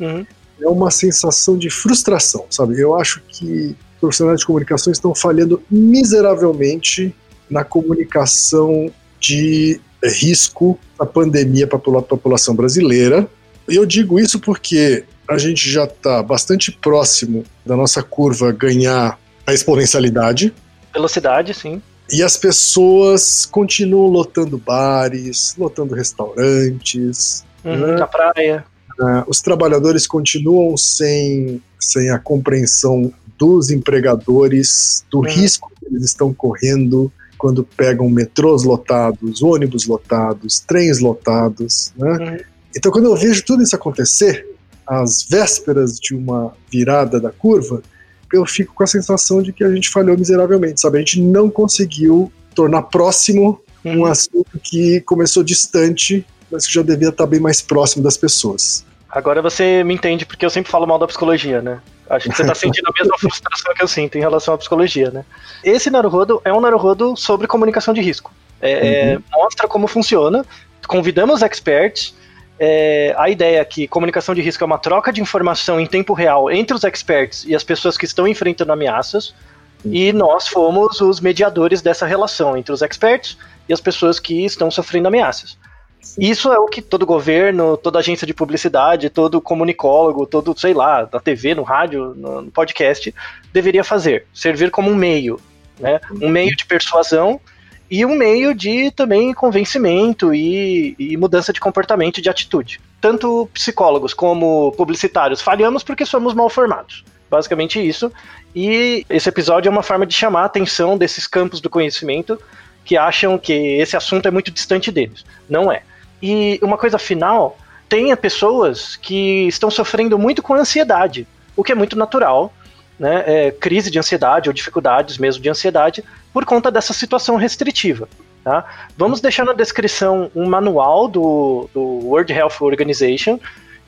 uhum. é uma sensação de frustração, sabe? Eu acho que profissionais de comunicação estão falhando miseravelmente na comunicação de risco da pandemia para a população brasileira. E eu digo isso porque a gente já está bastante próximo da nossa curva ganhar a exponencialidade. Velocidade, sim. E as pessoas continuam lotando bares, lotando restaurantes. Uhum, né? Na praia. Uh, os trabalhadores continuam sem, sem a compreensão dos empregadores, do uhum. risco que eles estão correndo quando pegam metrôs lotados, ônibus lotados, trens lotados. Né? Uhum. Então, quando eu vejo tudo isso acontecer, às vésperas de uma virada da curva, eu fico com a sensação de que a gente falhou miseravelmente, sabe? A gente não conseguiu tornar próximo uhum. um assunto que começou distante, mas que já devia estar bem mais próximo das pessoas. Agora você me entende porque eu sempre falo mal da psicologia, né? Acho que você está sentindo a mesma <laughs> frustração que eu sinto em relação à psicologia, né? Esse Naruhodo é um Naruhodo sobre comunicação de risco. É, uhum. Mostra como funciona. Convidamos experts é, a ideia que comunicação de risco é uma troca de informação em tempo real entre os experts e as pessoas que estão enfrentando ameaças, e nós fomos os mediadores dessa relação entre os experts e as pessoas que estão sofrendo ameaças. Isso é o que todo governo, toda agência de publicidade, todo comunicólogo, todo, sei lá, na TV, no rádio, no no podcast, deveria fazer. Servir como um meio, né? Um meio de persuasão e um meio de também convencimento e, e mudança de comportamento e de atitude. Tanto psicólogos como publicitários falhamos porque somos mal formados. Basicamente isso. E esse episódio é uma forma de chamar a atenção desses campos do conhecimento que acham que esse assunto é muito distante deles. Não é. E uma coisa final, tem pessoas que estão sofrendo muito com ansiedade, o que é muito natural, né? É, crise de ansiedade ou dificuldades mesmo de ansiedade por conta dessa situação restritiva. Tá? Vamos deixar na descrição um manual do, do World Health Organization,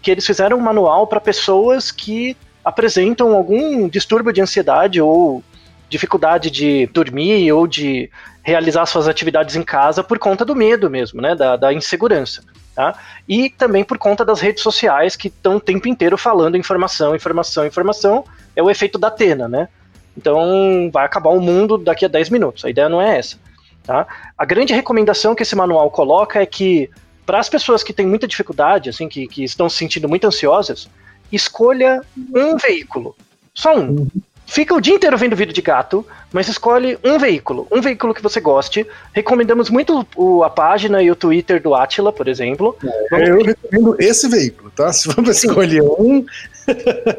que eles fizeram um manual para pessoas que apresentam algum distúrbio de ansiedade ou dificuldade de dormir ou de realizar suas atividades em casa por conta do medo mesmo, né, da, da insegurança. Tá? E também por conta das redes sociais que estão o tempo inteiro falando informação, informação, informação. É o efeito da Atena, né? Então vai acabar o mundo daqui a 10 minutos. A ideia não é essa. Tá? A grande recomendação que esse manual coloca é que para as pessoas que têm muita dificuldade, assim, que, que estão se sentindo muito ansiosas, escolha um veículo. Só um. Fica o dia inteiro vendo vídeo de gato, mas escolhe um veículo, um veículo que você goste. Recomendamos muito o- a página e o Twitter do Atila, por exemplo. Eu recomendo esse veículo, tá? Se vamos escolher um,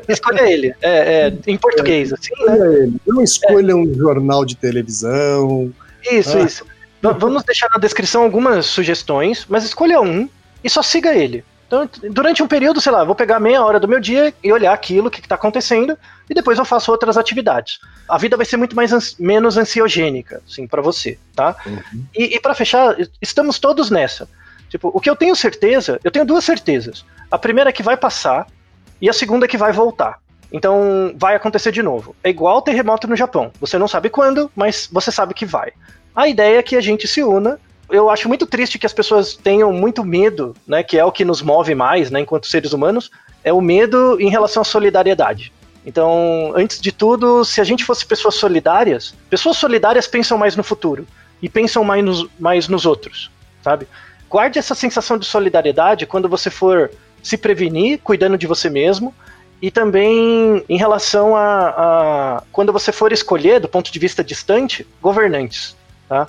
Escolha ele, é, é, em português, assim, né? Não escolha um jornal de televisão. Isso, Ah. isso. Va- Vamos deixar na descrição algumas sugestões, mas escolha um e só siga ele. Então, durante um período, sei lá, vou pegar meia hora do meu dia e olhar aquilo, o que está acontecendo, e depois eu faço outras atividades. A vida vai ser muito mais ans- menos ansiogênica, assim, para você, tá? E, e para fechar, estamos todos nessa. Tipo, o que eu tenho certeza, eu tenho duas certezas. A primeira é que vai passar, e a segunda é que vai voltar. Então, vai acontecer de novo. É igual o terremoto no Japão. Você não sabe quando, mas você sabe que vai. A ideia é que a gente se una. Eu acho muito triste que as pessoas tenham muito medo, né, que é o que nos move mais, né, enquanto seres humanos, é o medo em relação à solidariedade. Então, antes de tudo, se a gente fosse pessoas solidárias, pessoas solidárias pensam mais no futuro e pensam mais nos, mais nos outros, sabe? Guarde essa sensação de solidariedade quando você for se prevenir, cuidando de você mesmo, e também em relação a, a quando você for escolher, do ponto de vista distante, governantes. Tá?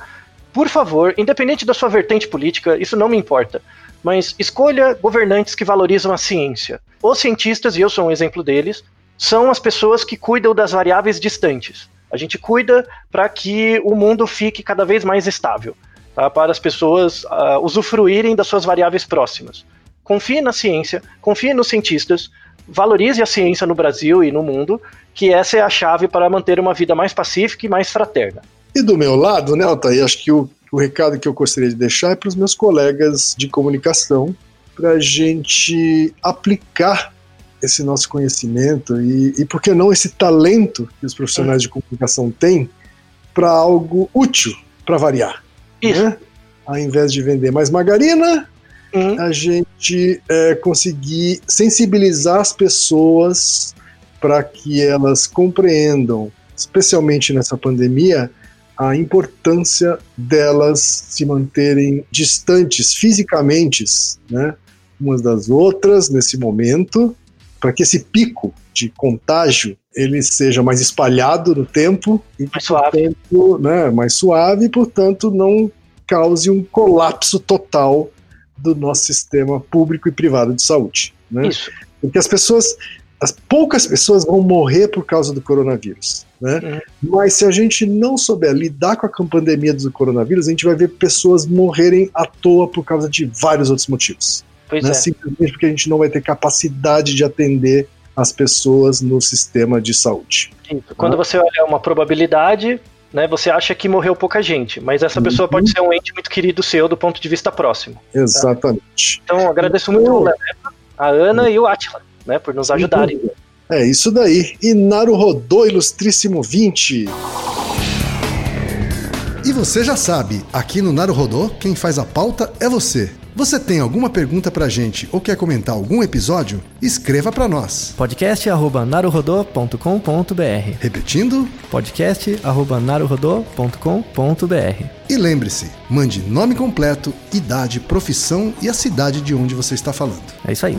Por favor, independente da sua vertente política, isso não me importa, mas escolha governantes que valorizam a ciência. Os cientistas, e eu sou um exemplo deles, são as pessoas que cuidam das variáveis distantes. A gente cuida para que o mundo fique cada vez mais estável, tá? para as pessoas ah, usufruírem das suas variáveis próximas. Confie na ciência, confie nos cientistas, valorize a ciência no Brasil e no mundo, que essa é a chave para manter uma vida mais pacífica e mais fraterna. E do meu lado, né, Altair, acho que o, o recado que eu gostaria de deixar é para os meus colegas de comunicação, para a gente aplicar esse nosso conhecimento e, e, por que não, esse talento que os profissionais de comunicação têm para algo útil, para variar. Isso. Né? Ao invés de vender mais margarina, Uhum. a gente é, conseguir sensibilizar as pessoas para que elas compreendam, especialmente nessa pandemia, a importância delas se manterem distantes fisicamente, né, umas das outras nesse momento, para que esse pico de contágio ele seja mais espalhado no tempo e Mais suave. portanto, né, mais suave e portanto não cause um colapso total do nosso sistema público e privado de saúde, né? Isso. Porque as pessoas, as poucas pessoas vão morrer por causa do coronavírus, né? Mas se a gente não souber lidar com a pandemia do coronavírus, a gente vai ver pessoas morrerem à toa por causa de vários outros motivos. Né? é. Simplesmente porque a gente não vai ter capacidade de atender as pessoas no sistema de saúde. Quando você olha uma probabilidade, né, você acha que morreu pouca gente, mas essa pessoa pode ser um ente muito querido seu do ponto de vista próximo. Exatamente. Então, eu agradeço muito o Leva, a Ana e o Atila, né, por nos ajudarem. É isso daí. E Naru Rodô, ilustríssimo 20. E você já sabe, aqui no Naruhodô, quem faz a pauta é você. Você tem alguma pergunta pra gente ou quer comentar algum episódio? Escreva pra nós. podcast@naruhodô.com.br. Repetindo, podcast@naruhodô.com.br. e lembre-se, mande nome completo, idade, profissão e a cidade de onde você está falando. É isso aí.